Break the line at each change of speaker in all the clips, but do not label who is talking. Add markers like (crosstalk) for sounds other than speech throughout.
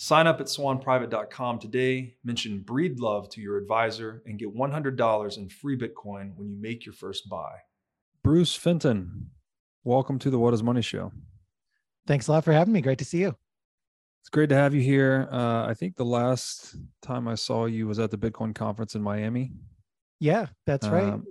Sign up at swanprivate.com today, mention Breedlove to your advisor, and get $100 in free Bitcoin when you make your first buy.
Bruce Fenton, welcome to the What is Money Show.
Thanks a lot for having me. Great to see you.
It's great to have you here. Uh, I think the last time I saw you was at the Bitcoin conference in Miami.
Yeah, that's right. Um,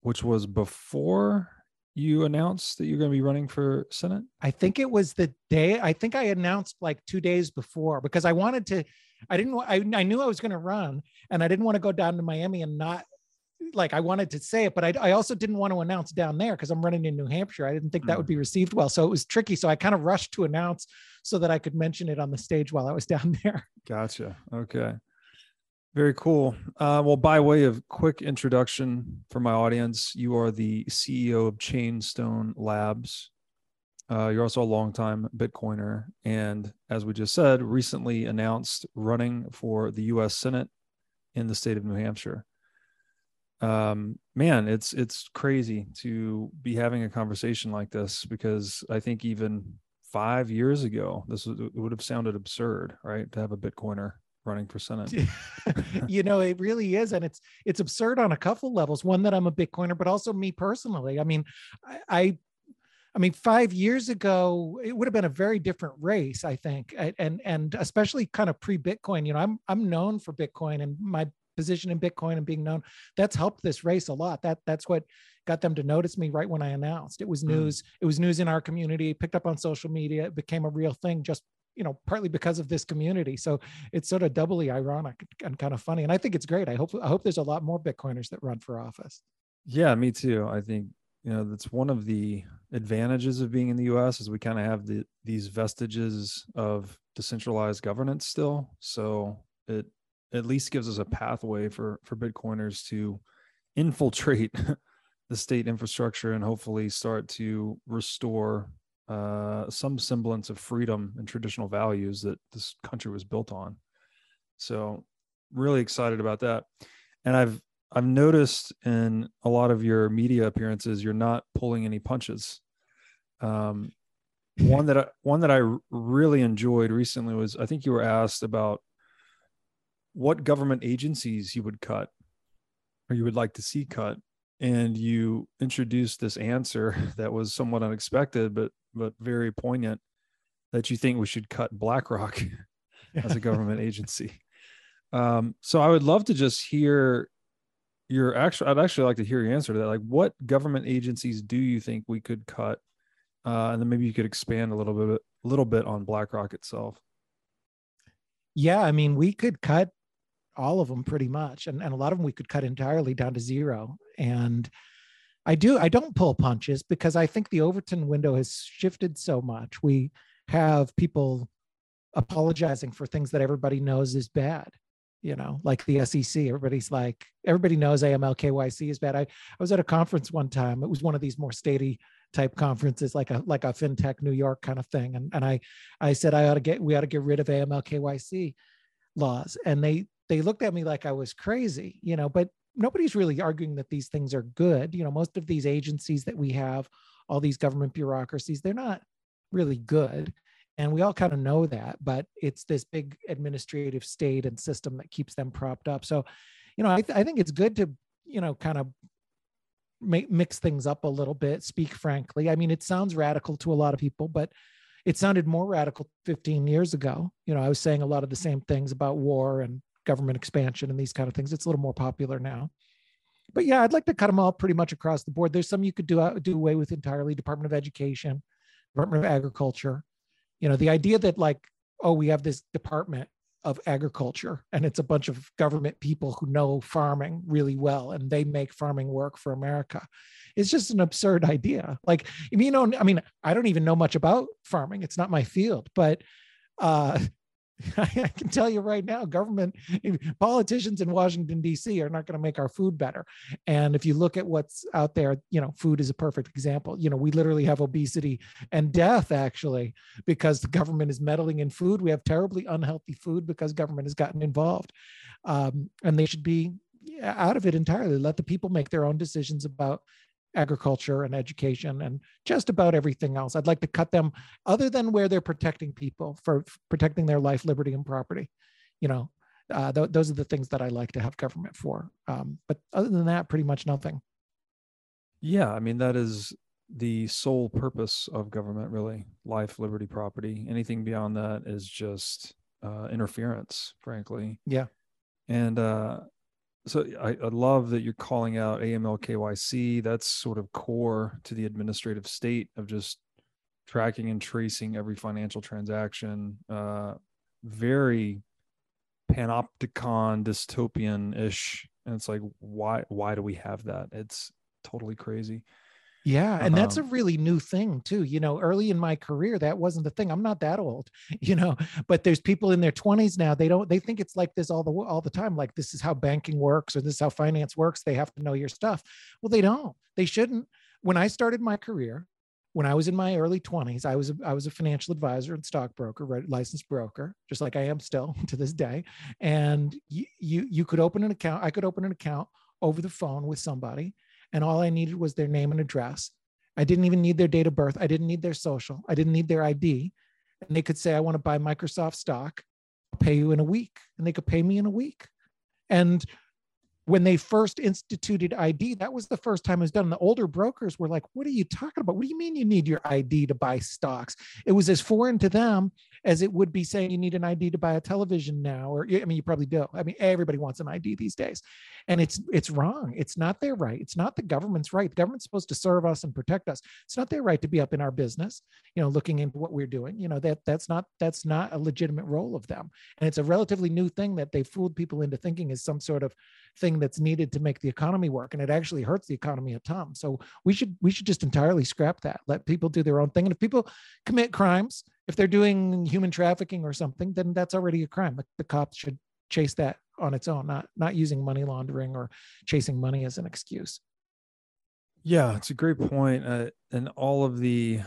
which was before you announced that you're going to be running for Senate?
I think it was the day. I think I announced like two days before because I wanted to. I didn't. I, I knew I was going to run, and I didn't want to go down to Miami and not like I wanted to say it, but I, I also didn't want to announce down there because I'm running in New Hampshire. I didn't think that would be mm. received well, so it was tricky. So I kind of rushed to announce so that I could mention it on the stage while I was down (laughs) there.
Gotcha. Okay. Very cool. Uh, well, by way of quick introduction for my audience, you are the CEO of Chainstone Labs. Uh, you're also a longtime Bitcoiner, and as we just said, recently announced running for the U.S. Senate in the state of New Hampshire. Um, man, it's it's crazy to be having a conversation like this because I think even five years ago, this would have sounded absurd, right? To have a Bitcoiner running for senate (laughs)
you know it really is and it's it's absurd on a couple levels one that i'm a bitcoiner but also me personally i mean I, I I mean, five years ago, it would have been a very different race, I think, and and especially kind of pre-Bitcoin. You know, I'm I'm known for Bitcoin and my position in Bitcoin and being known. That's helped this race a lot. That that's what got them to notice me right when I announced. It was hmm. news. Mm. It was news in our community. Picked up on social media. It became a real thing just you know partly because of this community. So it's sort of doubly ironic and kind of funny and i think it's great. I hope i hope there's a lot more bitcoiners that run for office.
Yeah me too. I think you know that's one of the advantages of being in the us is we kind of have the these vestiges of decentralized governance still. So it at least gives us a pathway for for bitcoiners to infiltrate (laughs) the state infrastructure and hopefully start to restore uh, some semblance of freedom and traditional values that this country was built on. So, really excited about that. And I've I've noticed in a lot of your media appearances, you're not pulling any punches. Um, one that I one that I really enjoyed recently was I think you were asked about what government agencies you would cut or you would like to see cut and you introduced this answer (laughs) that was somewhat unexpected but but very poignant that you think we should cut BlackRock (laughs) as a government agency. Um, so I would love to just hear your actual. I'd actually like to hear your answer to that. Like, what government agencies do you think we could cut? Uh, and then maybe you could expand a little bit, a little bit on BlackRock itself.
Yeah, I mean, we could cut all of them pretty much, and and a lot of them we could cut entirely down to zero. And I do. I don't pull punches because I think the Overton window has shifted so much. We have people apologizing for things that everybody knows is bad. You know, like the SEC. Everybody's like, everybody knows AML KYC is bad. I, I was at a conference one time. It was one of these more statey type conferences, like a like a fintech New York kind of thing. And and I I said I ought to get we ought to get rid of AML KYC laws. And they they looked at me like I was crazy, you know, but nobody's really arguing that these things are good. You know, most of these agencies that we have all these government bureaucracies they're not really good and we all kind of know that but it's this big administrative state and system that keeps them propped up so you know i, th- I think it's good to you know kind of make, mix things up a little bit speak frankly i mean it sounds radical to a lot of people but it sounded more radical 15 years ago you know i was saying a lot of the same things about war and government expansion and these kind of things. It's a little more popular now. But yeah i'd like to cut them all pretty much across the board. There's some you could do uh, do away with entirely. Department of education department of agriculture. You know the idea that like oh we have this department of agriculture and it's a bunch of government people who know farming really well and they make farming work for america. It's just an absurd idea. Like you know i mean i don't even know much about farming. It's not my field but uh (laughs) I can tell you right now, government (laughs) politicians in Washington D.C. are not going to make our food better. And if you look at what's out there, you know, food is a perfect example. You know, we literally have obesity and death actually because the government is meddling in food. We have terribly unhealthy food because government has gotten involved, um, and they should be out of it entirely. Let the people make their own decisions about agriculture and education and just about everything else. I'd like to cut them other than where they're protecting people for protecting their life, liberty, and property. You know, uh, th- those are the things that I like to have government for. Um, but other than that, pretty much nothing.
Yeah, I mean that is the sole purpose of government, really. Life, liberty, property. Anything beyond that is just uh, interference, frankly.
Yeah.
And uh, so I, I, love that you're calling out AML KYC. That's sort of core to the administrative state of just tracking and tracing every financial transaction. Uh, very panopticon dystopian ish. And it's like, why why do we have that? It's totally crazy.
Yeah. And that's a um, really new thing, too. You know, early in my career, that wasn't the thing. I'm not that old, (laughs) you know, but there's people in their 20s now. They don't, they think it's like this all the, all the time. Like this is how banking works or this is how finance works. They have to know your stuff. Well, they don't. They shouldn't. When I started my career, when I was in my early 20s, I was a, I was a financial advisor and stockbroker, right, licensed broker, just like I am still (laughs) to this day. And you, you you could open an account. I could open an account over the phone with somebody and all I needed was their name and address. I didn't even need their date of birth. I didn't need their social. I didn't need their ID. And they could say, I want to buy Microsoft stock. I'll pay you in a week. And they could pay me in a week. And when they first instituted ID, that was the first time it was done. The older brokers were like, What are you talking about? What do you mean you need your ID to buy stocks? It was as foreign to them as it would be saying you need an ID to buy a television now. Or I mean, you probably do. I mean, everybody wants an ID these days. And it's it's wrong. It's not their right. It's not the government's right. The government's supposed to serve us and protect us. It's not their right to be up in our business, you know, looking into what we're doing. You know, that that's not that's not a legitimate role of them. And it's a relatively new thing that they fooled people into thinking is some sort of thing that's needed to make the economy work and it actually hurts the economy a ton so we should we should just entirely scrap that. Let people do their own thing. And if people commit crimes if they're doing human trafficking or something then that's already a crime. The, cops should chase that on its own not not using money laundering or chasing money as an excuse.
Yeah it's a great point. Uh, and all of the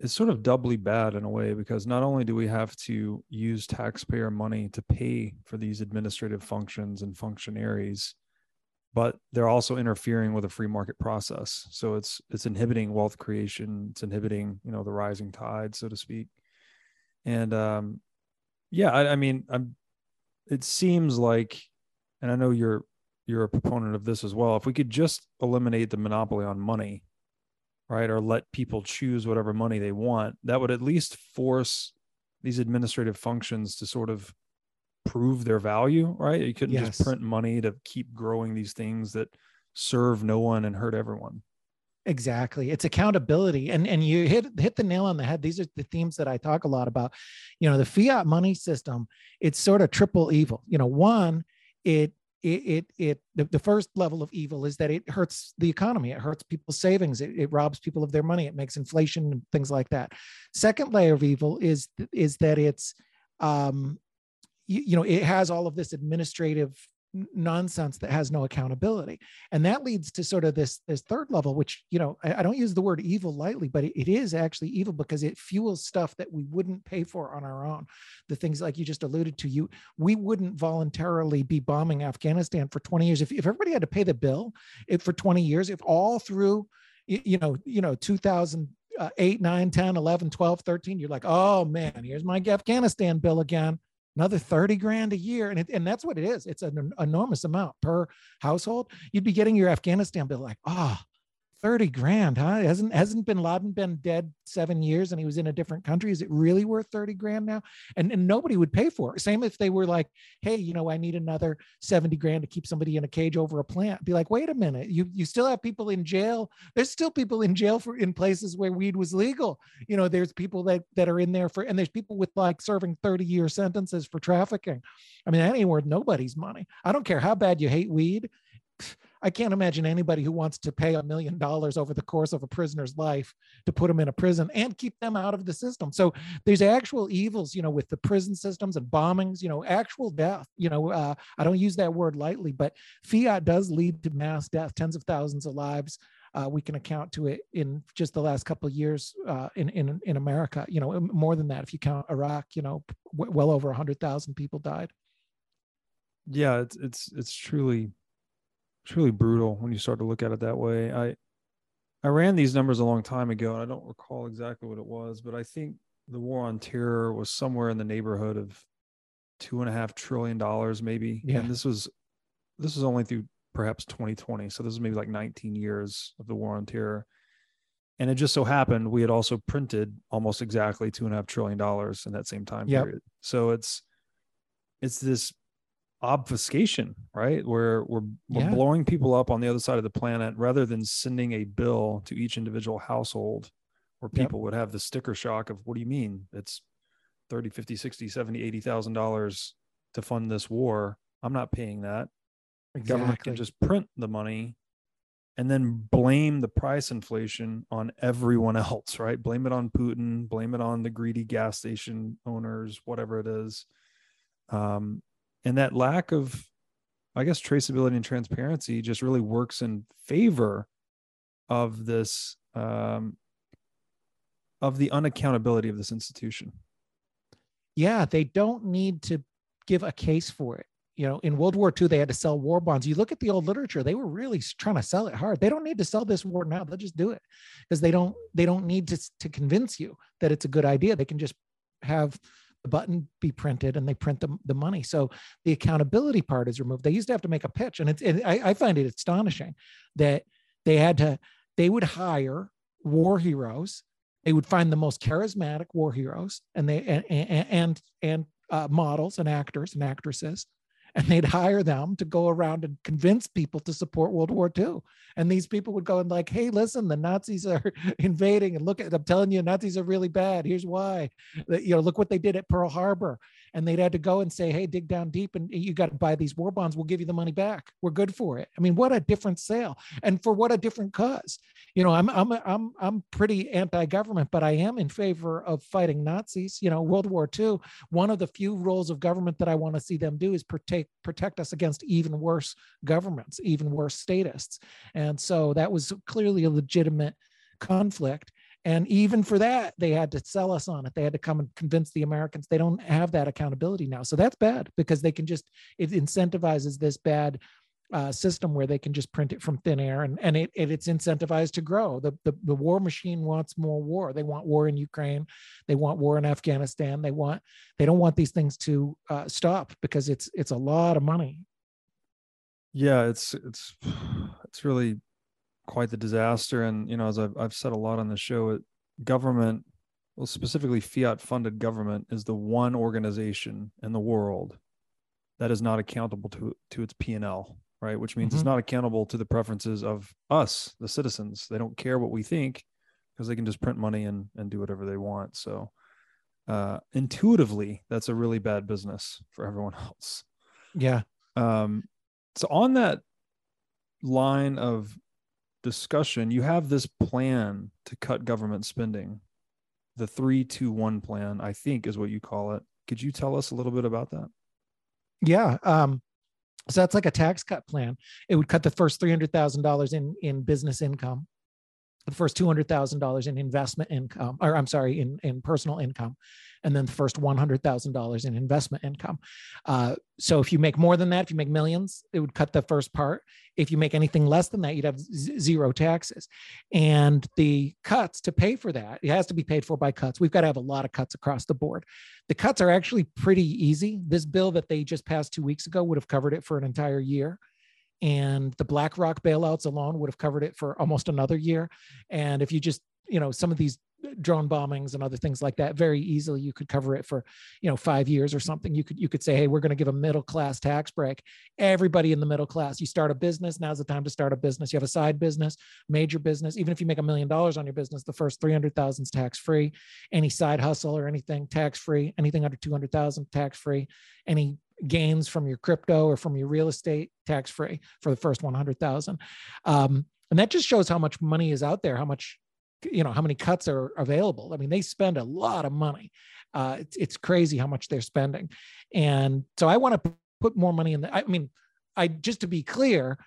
it's sort of doubly bad in a way because not only do we have to use taxpayer money to pay for these administrative functions and functionaries but they're also interfering with a free market process. So it's it's inhibiting wealth creation it's inhibiting you know the rising tide so to speak. And um yeah i, I mean i'm it seems like and i know you're you're a proponent of this as well if we could just eliminate the monopoly on money right? Or let people choose whatever money they want. That would at least force these administrative functions to sort of prove their value, right? You couldn't yes. just print money to keep growing these things that serve no one and hurt everyone.
Exactly. It's accountability. And and you hit hit the nail on the head. These are the themes that I talk a lot about. You know, the fiat money system, it's sort of triple evil. You know, one, it it it, it the, the, first level of evil is that it hurts the economy. It hurts people's savings. It, it robs people of their money. It makes inflation and things like that. Second layer of evil is is that it's um you, you know it has all of this administrative nonsense that has no accountability. And that leads to sort of this this third level which you know i, I don't use the word evil lightly but it, it is actually evil because it fuels stuff that we wouldn't pay for on our own. The things like you just alluded to you we wouldn't voluntarily be bombing afghanistan for 20 years. If, if everybody had to pay the bill if for 20 years if all through you, you know, you know, 2008, uh, 9, 10, 11, 12, 13, you're like, oh man, here's my Afghanistan bill again. Another 30 grand a year. And, it, and that's what it is. It's an enormous amount per household. You'd be getting your Afghanistan bill like, oh, 30 grand, huh? Hasn't hasn't bin Laden been dead seven years and he was in a different country? Is it really worth 30 grand now? And, and nobody would pay for it. Same if they were like, hey, you know, I need another 70 grand to keep somebody in a cage over a plant. Be like, wait a minute, you you still have people in jail. There's still people in jail for in places where weed was legal. You know, there's people that that are in there for and there's people with like serving 30 year sentences for trafficking. I mean, that ain't worth nobody's money. I don't care how bad you hate weed I can't imagine anybody who wants to pay a million dollars over the course of a prisoner's life to put them in a prison and keep them out of the system. So there's actual evils, you know, with the prison systems and bombings, you know, actual death. You know, uh, I don't use that word lightly, but fiat does lead to mass death, tens of thousands of lives. Uh, we can account to it in just the last couple of years uh, in in in America. You know, more than that if you count Iraq. You know, w- well over hundred thousand people died.
Yeah, it's it's it's truly it's really brutal when you start to look at it that way. I I ran these numbers a long time ago, and I don't recall exactly what it was, but I think the war on terror was somewhere in the neighborhood of two and a half trillion dollars, maybe. Yeah. And this was this was only through perhaps 2020. So this is maybe like 19 years of the war on terror. And it just so happened we had also printed almost exactly two and a half trillion dollars in that same time yep. period. So it's it's this obfuscation, right? Where we're we're yeah. blowing people up on the other side of the planet rather than sending a bill to each individual household where people yep. would have the sticker shock of what do you mean? It's 30, 50, 60, 70, 80,000 dollars to fund this war. I'm not paying that. Exactly. government can just print the money and then blame the price inflation on everyone (laughs) else, right? Blame it on Putin, blame it on the greedy gas station owners, whatever it is. Um, and that lack of i guess traceability and transparency just really works in favor of this um, of the unaccountability of this institution.
Yeah they don't need to give a case for it. You know in world war ii they had to sell war bonds. You look at the old literature they were really trying to sell it hard. They don't need to sell this war now they'll just do it because they don't they don't need to, to convince you that it's a good idea. They can just have the button be printed and they print the, the money. So the accountability part is removed. They used to have to make a pitch. And it's, I, I find it astonishing that they had to, they would hire war heroes. They would find the most charismatic war heroes and they, and, and, and, and uh, models and actors and actresses and they'd hire them to go around and convince people to support World War II. And these people would go and like, hey, listen, the Nazis are (laughs) invading, and look at I'm telling you, Nazis are really bad. Here's why. You know, look what they did at Pearl Harbor. And they'd had to go and say, hey, dig down deep, and you got to buy these war bonds. We'll give you the money back. We're good for it. I mean, what a different sale, and for what a different cause. You know, I'm I'm I'm I'm pretty anti-government, but I am in favor of fighting Nazis. You know, World War II. One of the few roles of government that I want to see them do is protect protect us against even worse governments, even worse statists. And so that was clearly a legitimate conflict. And even for that, they had to sell us on it. They had to come and convince the Americans they don't have that accountability now. So that's bad because they can just, it incentivizes this bad uh, system where they can just print it from thin air and, and it, it, it's incentivized to grow. The, the, the war machine wants more war. They want war in Ukraine. They want war in Afghanistan. They want, they don't want these things to uh, stop because it's, it's a lot of money.
Yeah, it's, it's, (sighs) it's really quite the disaster. And, you know, as I've, I've said a lot on the show, it, government, well, specifically fiat funded government is the one organization in the world that is not accountable to, to its P&L right? Which means mm-hmm. it's not accountable to the preferences of us, the citizens. They don't care what we think because they can just print money and, and do whatever they want. So uh, intuitively, that's a really bad business for everyone (laughs) else.
Yeah.
Um, so on that line of discussion, you have this plan to cut government spending. The three, two, one plan, I think, is what you call it. Could you tell us a little bit about that?
Yeah. Um, so that's like a tax cut plan. It would cut the first three hundred thousand dollars in in business income, the first $200,000 in investment income, or I'm sorry, in, in personal income, and then the first $100,000 in investment income. Uh, so if you make more than that, if you make millions, it would cut the first part. If you make anything less than that, you'd have z- zero taxes. And the cuts to pay for that, it has to be paid for by cuts. We've got to have a lot of cuts across the board. The cuts are actually pretty easy. This bill that they just passed two weeks ago would have covered it for an entire year and the BlackRock bailouts alone would have covered it for almost another year. And if you just, you know, some of these drone bombings and other things like that, very easily you could cover it for, you know, five years or something. You could you could say, hey, we're going to give a middle class tax break. Everybody in the middle class, you start a business, now's the time to start a business. You have a side business, major business. Even if you make a million dollars on your business, the first three hundred thousand is tax free. Any side hustle or anything tax free. Anything under two hundred thousand tax free. Any gains from your crypto or from your real estate tax free for the first 100,000. Um, and that just shows how much money is out there, how much, you know, how many cuts are available. I mean, they spend a lot of money. Uh, it's, it's crazy how much they're spending. And so I want to put more money in the, I mean, I just to be clear,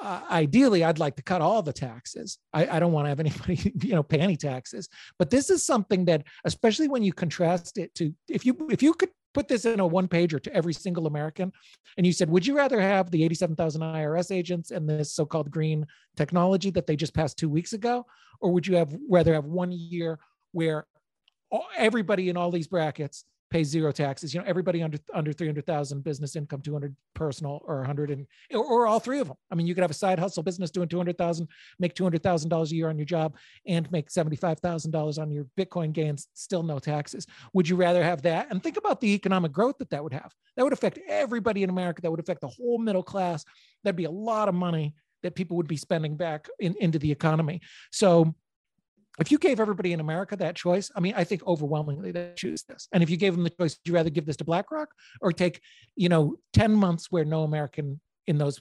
uh, ideally i'd like to cut all the taxes I, I, don't want to have anybody (laughs) you know pay any taxes but this is something that especially when you contrast it to if you if you could put this in a one pager to every single American, and you said, would you rather have the 87,000 IRS agents and this so called green technology that they just passed two weeks ago? Or would you have rather have one year where everybody in all these brackets pays zero taxes. You know, everybody under under 300,000 business income, 200 personal or 100 and or, or, all three of them. I mean, you could have a side hustle business doing 200,000, make $200,000 a year on your job and make $75,000 on your Bitcoin gains, still no taxes. Would you rather have that? And think about the economic growth that that would have. That would affect everybody in America. That would affect the whole middle class. That'd be a lot of money that people would be spending back in, into the economy. So if you gave everybody in America that choice, I mean, I think overwhelmingly they choose this. And if you gave them the choice, would you rather give this to BlackRock or take, you know, 10 months where no American in those,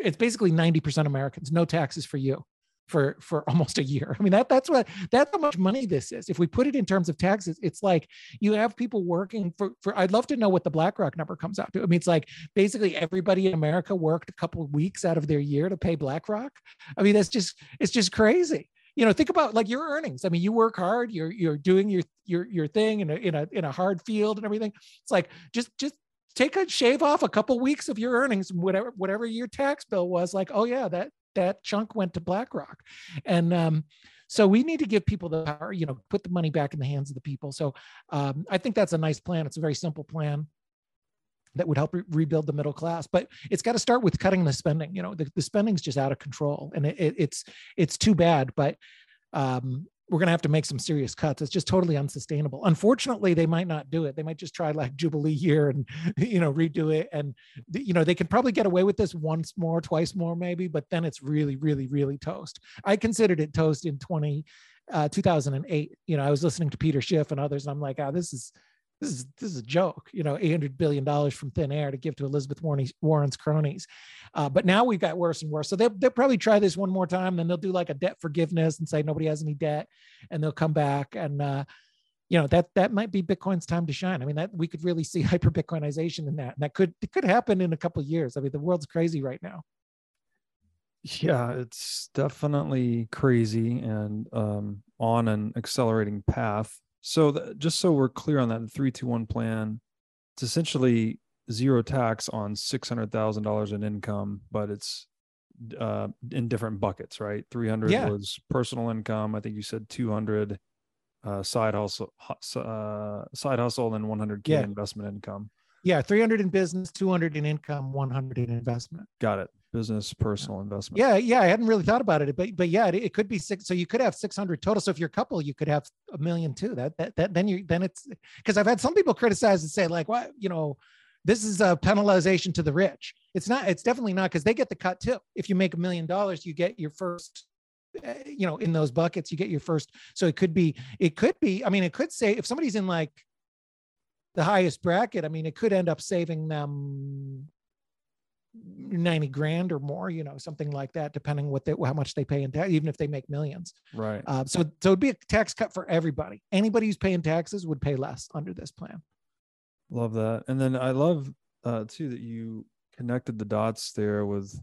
it's basically 90% Americans, no taxes for you for for (laughs) almost a year. I mean that that's what that's how much money this is. If we put it in terms of taxes, it's like you have people working for for I'd love to know what the BlackRock number comes out to. I mean it's like basically everybody in America worked a couple of weeks out of their year to pay BlackRock. I mean that's just it's just crazy you know think about like your earnings. I mean you work hard you're you're doing your your your thing in a in a in a hard field and everything. It's like just just take a shave off a couple weeks of your earnings whatever whatever your tax bill was like oh yeah that that chunk went to blackrock. And um so we need to give people the power you know put the money back in the hands of the people. So um, i think that's a nice plan. It's a very simple plan that would help re- rebuild the middle class. But it's got to start with cutting the spending. You know, the, the spending's just out of control, and it, it, it's it's too bad. But um, we're going to have to make some serious cuts. It's just totally unsustainable. Unfortunately, they might not do it. They might just try like Jubilee year and (laughs) you know redo it. And you know they can probably get away with this once more, twice more, maybe. But then it's really, really, really toast. I considered it toast in 20, uh, 2008. You know, I was listening to Peter Schiff and others, and I'm like, oh, this is this is this is a joke, you know, 800 billion dollars from thin air to give to Elizabeth Warren's cronies. Uh, but now we've got worse and worse. So they'll, they'll probably try this one more time. Then they'll do like a debt forgiveness and say nobody has any debt, and they'll come back and uh, you know that that might be Bitcoin's time to shine. I mean, that we could really see (laughs) hyper Bitcoinization in that, and that could it could happen in a couple years. I mean, the world's crazy right now.
Yeah, it's definitely crazy and um, on an accelerating path. So the, just so we're clear on that, the three two one plan, it's essentially zero tax on six hundred thousand dollars in income, but it's uh, in different buckets, right? Three hundred yeah. was personal income. I think you said two hundred uh, side hustle, uh, side hustle, and one hundred k yeah. investment income.
Yeah, three hundred in business, two hundred in income, one hundred in investment.
Got it business personal investment.
Yeah yeah i hadn't really thought about it but but yeah it, it, could be six so you could have 600 total. So if you're a couple you could have a million too. That that, that then you then it's because i've had some people criticize and say like what you know this is a penalization to the rich. It's not it's definitely not because they get the cut too. If you make a million dollars you get your first eh, you know in those buckets you get your first so it could be it could be i mean it could say if somebody's in like the highest bracket i mean it could end up saving them 90 grand or more you know something like that depending what they how much they pay in tax even if they make millions.
Right.
Uh, so so it'd be a tax cut for everybody. Anybody who's paying taxes would pay less under this plan.
Love that. And then i love uh too that you connected the dots there with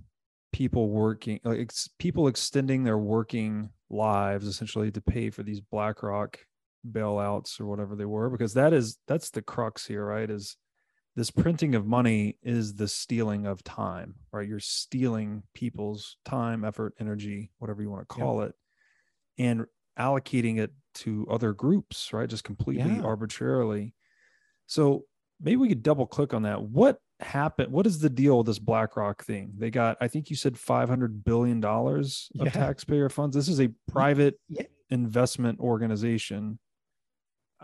people working like ex- people extending their working lives essentially to pay for these BlackRock bailouts or whatever they were because that is that's the crux here right is this printing of money is the stealing of time right? You're stealing people's time effort energy whatever you want to call it and allocating it to other groups right? Just completely
Yeah.
arbitrarily. So maybe we could double click on that. What happened what is the deal with this blackrock thing? They got i think you said 500 billion dollars of
Yeah.
taxpayer funds. This is a private
Yeah.
investment organization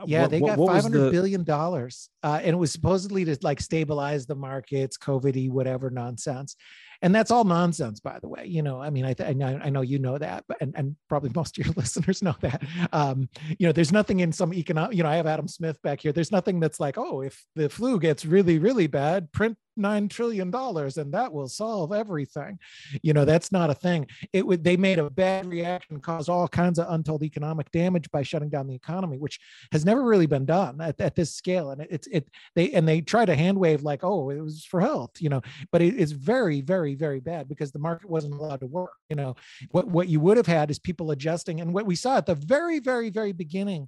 Yeah,
what-
they got five hundred
the-
billion dollars, uh, and it was supposedly to like stabilize the markets, COVID, whatever nonsense, and that's all nonsense, by the way. You know, I mean, I th- I know, you know that, but and, and probably (laughs) most of your (laughs) listeners know that. Um, you know, there's nothing in some economic. You know, I have Adam Smith back here. There's nothing that's like, oh, if the flu gets really, really bad, print nine trillion dollars and that will solve everything. You know, that's not a thing. It would. They made a bad reaction, caused all kinds of untold economic damage by shutting down the economy, which has never really been done at, at this scale and it's it they and they try to hand wave like oh it was for health you know but it is very very very bad because the market wasn't allowed to work you know what what you would have had is people adjusting and what we saw at the very very very beginning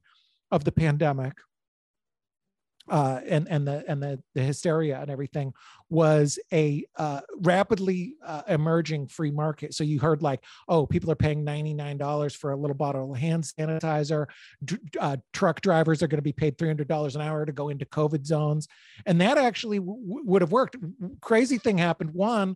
of the pandemic uh, and and the and the, the hysteria and everything was a uh, rapidly uh, emerging free market. So you heard like, oh, people are paying ninety nine dollars for a little bottle of hand sanitizer. Uh, truck drivers are going to be paid three hundred dollars an hour to go into COVID zones, and that actually w- would have worked. Crazy thing happened. One,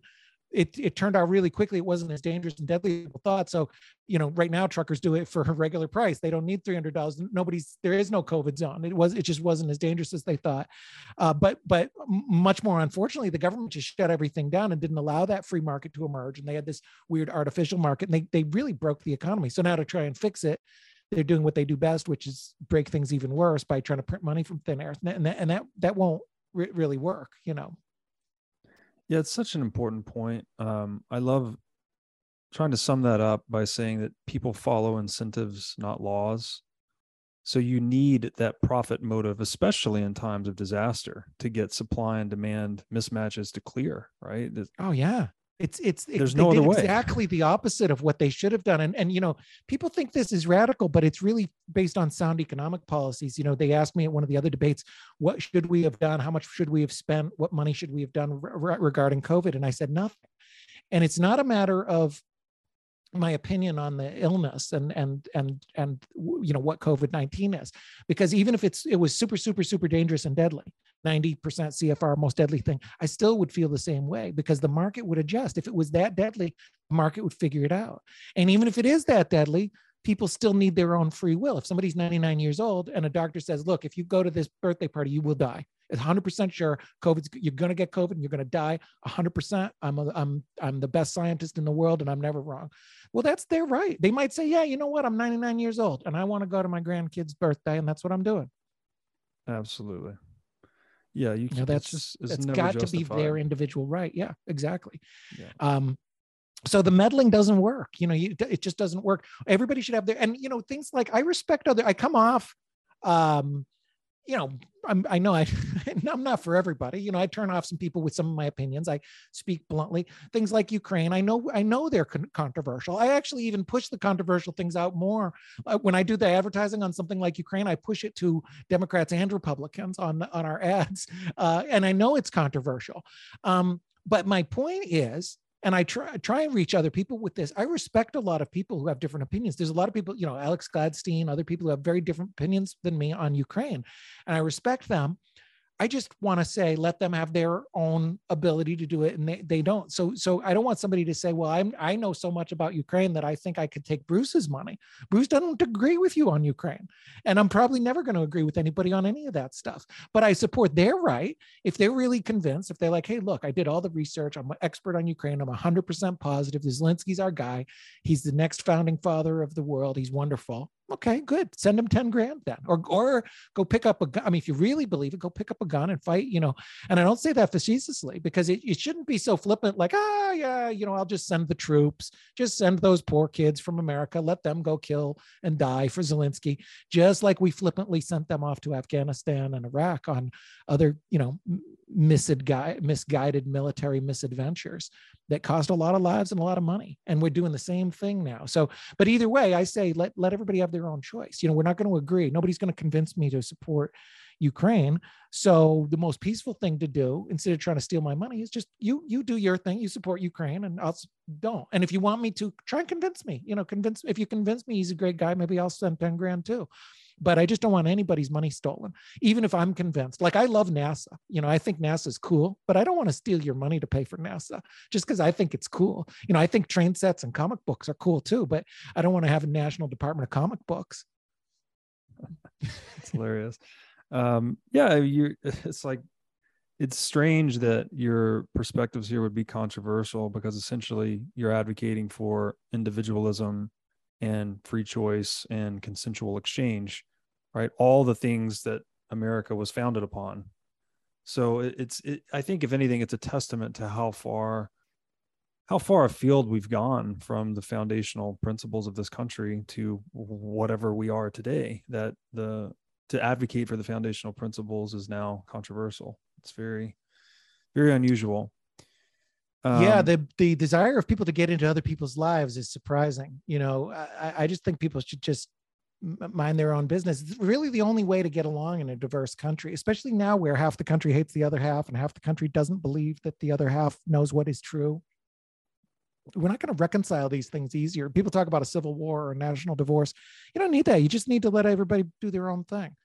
it, it turned out really quickly. It wasn't as dangerous and deadly as people thought. So you know right now truckers do it for a regular price. They don't need $300 nobody's there is no covid zone. It was it just wasn't as dangerous as they thought. Uh, but but much more unfortunately the government just shut everything down and didn't allow that free market to emerge. And they had this weird artificial market and they, they really broke the economy. So now to try and fix it they're doing what they do best which is break things even worse by trying to print money from thin air. And that and that, that, that won't re- really work you know
Yeah, it's such an important point. Um, I love trying to sum that up by saying that people follow incentives, not laws. So you need that profit motive, especially in times of disaster, to get supply and demand mismatches to clear, right?
Oh yeah. It's it's it-
There's no other
did
way.
exactly the opposite of what they should have done. And and you know, people think this is radical, but it's really based on sound economic policies. You know, they asked me at one of the other debates, what should we have done? How much should we have spent? What money should we have done re- re- regarding COVID? And I said nothing. And it's not a matter of my opinion on the illness and and and and you know what covid-19 is because even if it's it was super super super dangerous and deadly 90% cfr most deadly thing i still would feel the same way because the market would adjust if it was that deadly the market would figure it out and even if it is that deadly people still need their own free will if somebody's 99 years old and a doctor says look if you go to this birthday party you will die it's 100% sure COVID's you're going to get COVID and you're going to die 100%. I'm a, I'm I'm the best scientist in the world and I'm never wrong. Well, that's their right. They might say, "Yeah, you know what? I'm 99 years old and I want to go to my grandkid's birthday and that's what I'm doing."
absolutely. Yeah, you
You know,
can't.
that's
just it's
it's got to be their individual right. Yeah, exactly.
Yeah.
Um so the meddling doesn't work. You know, you, it just doesn't work. Everybody should have their and you know things like I respect other I come off um you know, I'm, I know I, (laughs) I'm not for everybody. You know, I turn off some people with some of my opinions. I speak bluntly. Things like Ukraine, I know, I know they're con- controversial. I actually even push the controversial things out more uh, when I do the advertising on something like Ukraine. I push it to Democrats and Republicans on on our (laughs) ads, uh, and I know it's controversial. Um, but my point is, and I try try and reach other people with this. I respect a lot of people who have different opinions. There's a lot of people, you know, Alex Gladstein, other people who have very different opinions than me on Ukraine, and I respect them. I just want to say let them have their own ability to do it, and they, they don't. So so I don't want somebody to say, well, I'm I know so much about Ukraine that I think I could take Bruce's money. Bruce doesn't agree with you on Ukraine, and I'm probably never going to agree with anybody on any of that stuff. But I support their right if they're really convinced. If they're like, hey, look, I did all the research. I'm an expert on Ukraine. I'm 100% positive. Zelensky's our guy. He's the next founding father of the world. He's wonderful. Okay, good. Send him 10 grand then. Or or go pick up a gun. I mean, if you really believe it, go pick up a gun and fight, you know. And I don't say that facetiously because it, it shouldn't be so flippant, like, ah, yeah, you know, I'll just send the troops, just send those poor kids from America, let them go kill and die for Zelensky, just like we flippantly sent them off to Afghanistan and Iraq on other, you know, misguided, misguided military misadventures that cost a lot of lives and a lot of money. And we're doing the same thing now. So, but either way, I say let let everybody have their own choice. You know, we're not going to agree. Nobody's going to convince me to support Ukraine. So the most peaceful thing to do instead of trying to steal my money is just you you do your thing, you support Ukraine and I'll don't. And if you want me to try and convince me, you know, convince if you convince me he's a great guy, maybe I'll send 10 grand too but I just don't want anybody's money stolen, even if I'm convinced. Like I love NASA, you know, I think NASA is cool, but I don't want to steal your money to pay for NASA just because I think it's cool. You know, I think train sets and comic books are cool too, but I don't want to have a National Department of Comic Books.
it's hilarious. Um, yeah, you. It's like it's strange that your perspectives here would be controversial because essentially you're advocating for individualism and free choice and consensual exchange, right? All the things that America was founded upon. So it's, it, I think, if anything, it's a testament to how far, how far afield we've gone from the foundational principles of this country to whatever we are today. That the to advocate for the foundational principles is now controversial. It's very, very unusual.
Um, yeah, the the desire of people to get into other people's lives is surprising. You know, I, I just think people should just mind their own business. It's really the only way to get along in a diverse country, especially now where half the country hates the other half and half the country doesn't believe that the other half knows what is true. We're not going to reconcile these things easier. People talk about a civil war or a national divorce. You don't need that. You just need to let everybody do their own thing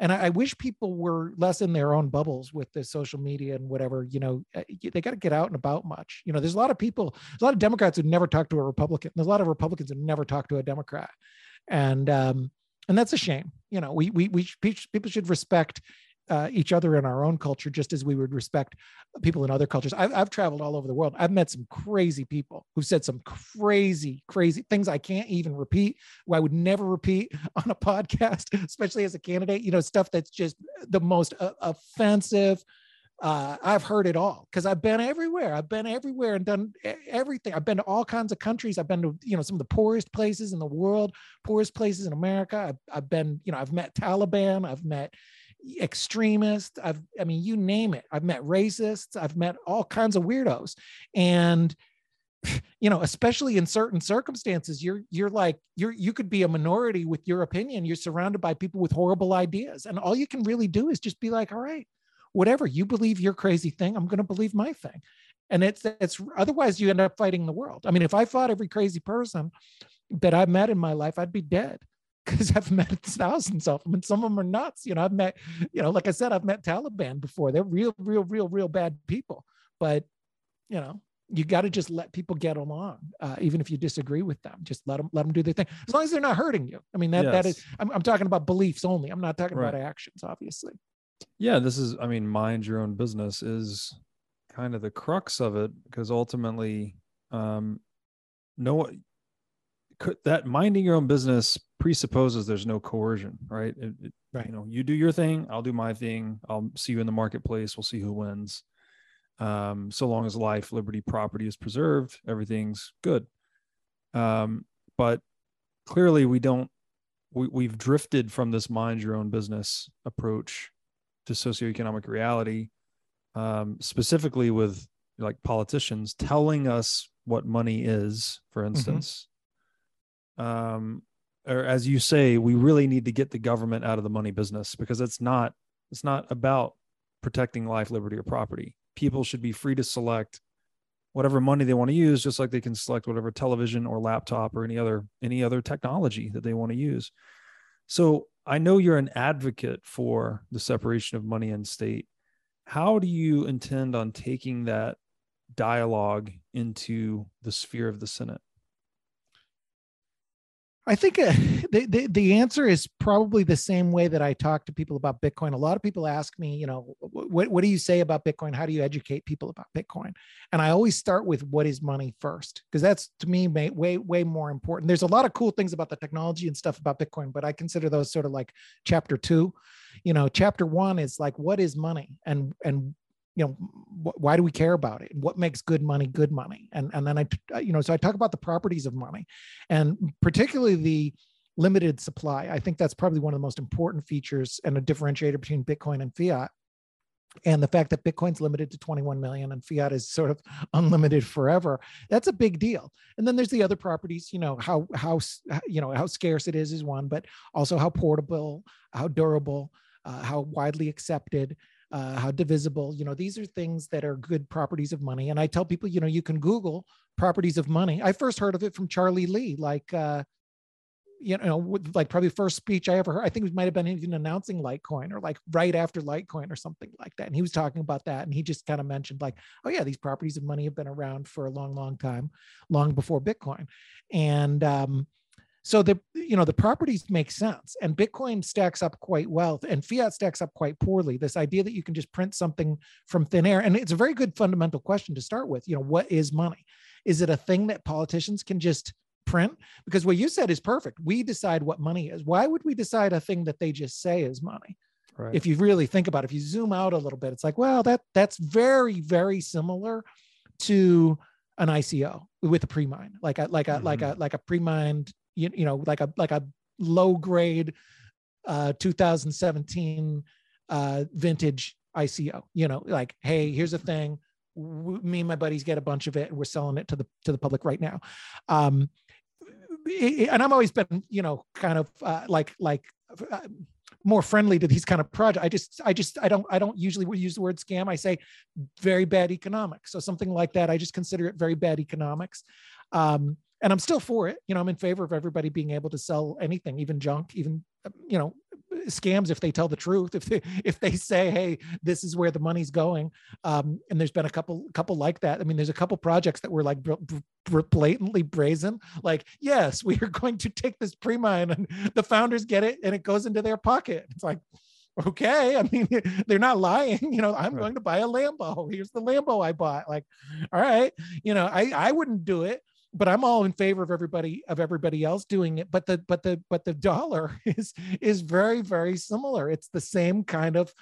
and I, I, wish people were less in their own bubbles with the social media and whatever you know eh, they got to get out and about much. You know there's a lot of people a lot of democrats who never talk to a republican there's a lot of republicans who never talk to a democrat. And um and that's a shame you know we we, we people should respect uh, each other in our own culture just as we would respect people in other cultures. I've, I've traveled all over the world. I've met some crazy people who said some crazy, crazy things I can't even repeat, I would never repeat (laughs) on a podcast, (laughs) especially as a candidate, you know, stuff that's just the most uh, offensive. Uh, I've heard it all because I've been everywhere. I've been everywhere and done everything. I've been to all kinds of countries. I've been to, you know, some of the poorest places in the world, poorest places in America. I've, I've been, you know, I've met Taliban. I've met, extremists i've i mean you name it. I've met racists i've met all kinds of weirdos. And (sighs) you know especially in certain circumstances you're you're like you're you could be a minority with your opinion. You're surrounded by people with horrible ideas. And all you can really do is just be like all right whatever. You believe your crazy thing i'm going to believe my thing. And it's it's otherwise you end up fighting the world. I mean if i fought every crazy person that i've met in my life i'd be dead because I've met (laughs) thousands of them, and some of them are nuts. You know, I've met, you know, like I said, I've met Taliban before. They're real, real, real, real bad people. But you know, you got to just let people get along, uh, even if you disagree with them. Just let them let them do their thing, as long as they're not hurting you. I mean, that yes. that is. I'm, I'm, talking about beliefs only. I'm not talking right. about actions, obviously.
Yeah, this is. I mean, mind your own business is kind of the crux of it, because ultimately, um, no that minding your own business presupposes there's no coercion, right? It, it, right. You know, you do your thing, I'll do my thing. I'll see you in the marketplace. We'll see who wins. Um, so long as life, liberty, property is preserved, everything's good. Um, but clearly, we don't. We, we've drifted from this mind your own business approach to socioeconomic reality, um, specifically with like politicians telling us what money is, for mm-hmm. instance, um, or as you say, we really need to get the government out of the money business because it's not it's not about protecting life, liberty, or property. People should be free to select whatever money they want to use, just like they can select whatever television or laptop or any other any other technology that they want to use. So I know you're an advocate for the separation of money and state. How do you intend on taking that dialogue into the sphere of the Senate?
I think uh, (laughs) the, the, the answer is probably the same way that I talk to people about Bitcoin. A lot of people ask me, you know, what, what do you say about Bitcoin? How do you educate people about Bitcoin? And I always start with what is money first, because that's to me way, way more important. There's a lot of cool things about the technology and stuff about Bitcoin, but I consider those sort of like chapter two. You know, chapter one is like, what is money? And, and you know wh- why do we care about it? What makes good money good money? And and then i uh, you know so i talk about the properties of money and particularly the limited supply. I think that's probably one of the most important features and a differentiator between bitcoin and fiat and the fact that bitcoin's limited to 21 million and fiat is sort of (laughs) unlimited forever. That's a big deal. And then there's the other properties you know how how you know how scarce it is is one but also how portable how durable uh, how widely accepted uh, how divisible you know these are things that are good properties of money and i tell people you know you can google properties of money i first heard of it from charlie lee like uh, you know, like probably first speech I ever heard. I think it might have been even announcing Litecoin or like right after Litecoin or something like that. And he was talking about that. And he just kind of mentioned like, oh yeah, these properties of money have been around for a long, long time, long before Bitcoin. And um, so the you know the properties make sense. And Bitcoin stacks up quite well, and fiat stacks up quite poorly. This idea that you can just print something from thin air, and it's a very good fundamental question to start with. You know, what is money? Is it a thing that politicians can just print because what you said is perfect we decide what money is why would we decide a thing that they just say is money right. if you really think about it if you zoom out a little bit it's like well that that's very very similar to an ico with a pre-mine like a like a mm-hmm. like a like a pre-mined you, you know like a like a low grade uh 2017 uh vintage ico you know like hey here's a thing. Me and my buddies get a bunch of it and we're selling it to the to the public right now. Um and i'm always been you know kind of uh, like like uh, more friendly to these kind of projects i just i just i don't i don't usually use the word scam. I say very bad economics. So something like that i just consider it very bad economics. Um, and i'm still for it you know i'm in favor of everybody being able to sell anything even junk even you know scams if they tell the truth if they (laughs) if they say hey this is where the money's going um, and there's been a couple couple like that. I mean there's a couple projects that were like blatantly brazen like yes we are (laughs) going to take this pre-mine and the founders get it and it goes into their pocket. It's like okay i mean (laughs) they're not lying you know i'm right. going to buy a lambo. Here's the lambo i bought. Like all right you know i i wouldn't do it but I'm all in favor of everybody of everybody else doing it. But the but the but the dollar (laughs) is is very very similar. It's the same kind of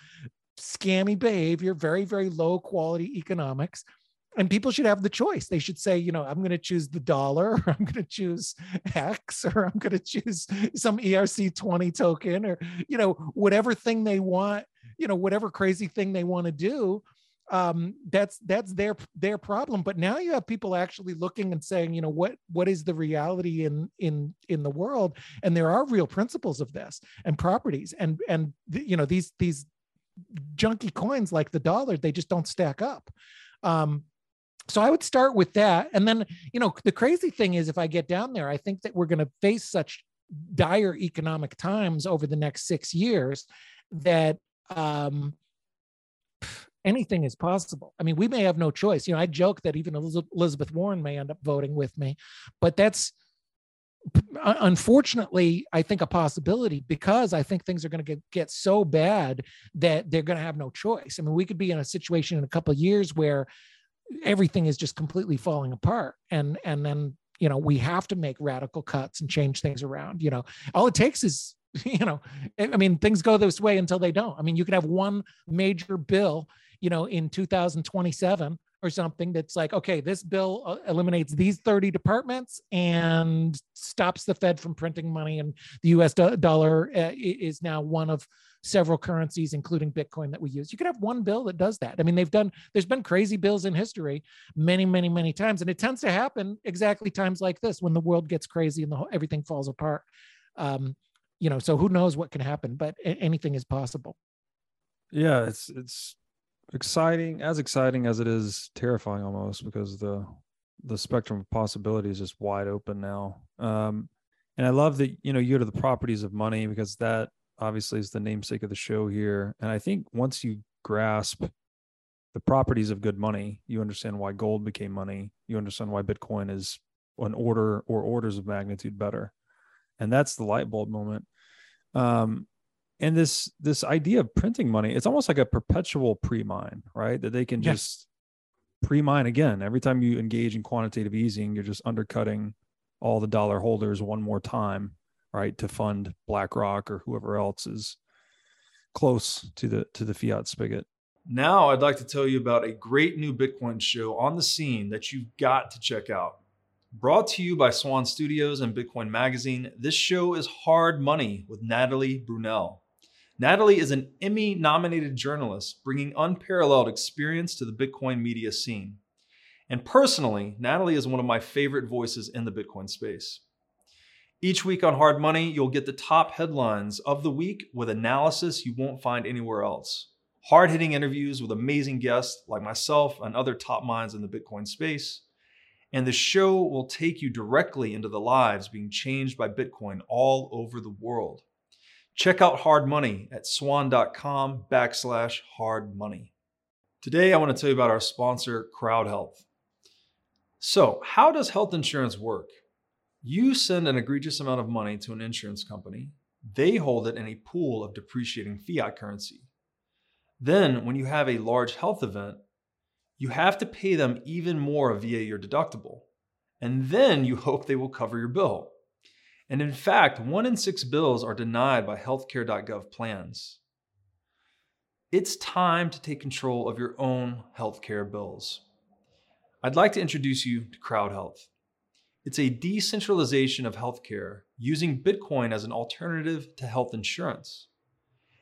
scammy behavior, very very low quality economics. And people should have the choice. They should say, you know, I'm going to choose the dollar, or I'm going to choose X, (laughs) or I'm going to choose some ERC20 token, or you know, whatever thing they want, you know, whatever crazy thing they want to do um, that's that's their their problem. But now you have people actually looking and saying, you know, what what is the reality in in in the world? And there are real principles of this and properties, and and you know these these junky coins like the dollar, they just don't stack up. Um, so I would start with that, and then you know the crazy thing is, if I get down there, I think that we're going to face such dire economic times over the next six years that um, anything is possible. I mean, we may have no choice. You know, I joke that even Elizabeth Warren may end up voting with me, but that's unfortunately, I think a possibility because I think things are going to get, get so bad that they're going to have no choice. I mean, we could be in a situation in a couple of years where everything is just completely falling apart and and then you know we have to make radical cuts and change things around you know all it takes is (laughs) you know i mean things go this way until they don't i mean you could have one major bill you know, in 2027 or something that's like, okay, this bill uh, eliminates these 30 departments and stops the Fed from printing money. And the US dollar uh, is now one of several currencies, including Bitcoin, that we use. You could have one bill that does that. I mean, they've done, there's been crazy bills in history many, many, many times. And it tends to happen exactly times like this when the world gets crazy and the everything falls apart. Um, you know, so who knows what can happen, but anything is possible.
Yeah, it's, it's, exciting, as exciting as it is terrifying almost because the the spectrum of possibilities is wide open now. Um, and I love that you know you go to the properties of money because that obviously is the namesake of the show here. And I think once you grasp the properties of good money, you understand why gold became money. You understand why Bitcoin is an order or orders of magnitude better, and that's the light bulb moment. Um, and this this idea of printing money it's almost like a perpetual pre-mine right? That they can just pre-mine again. Every time you engage in quantitative easing you're just undercutting all the dollar holders one more time right to fund blackrock or whoever else is close to the to the fiat spigot.
Now i'd like to tell you about a great new bitcoin show on the scene that you've got to check out. Brought to you by Swan Studios and Bitcoin Magazine, this show is Hard Money with Natalie Brunell.
Natalie is an Emmy nominated journalist bringing unparalleled experience to the Bitcoin media scene. And personally, Natalie is one of my favorite voices in the Bitcoin space. Each week on Hard Money, you'll get the top headlines of the week with analysis you won't find anywhere else. Hard hitting interviews with amazing guests like myself and other top minds in the Bitcoin space. And the show will take you directly into the lives being changed by Bitcoin all over the world. Check out Hard Money at swan.com backslash hard money. Today, I want to tell you about our sponsor, Crowd Health. So, how does health insurance work? You send an egregious amount of money to an insurance company, they hold it in a pool of depreciating fiat currency. Then, when you have a large health event, you have to pay them even more via your deductible. And then you (laughs) hope they will cover your bill. And in fact, one in six bills are denied by healthcare.gov plans. It's time to take control of your own healthcare bills. I'd like to introduce you to CrowdHealth. It's a decentralization of healthcare using Bitcoin as an alternative to health insurance.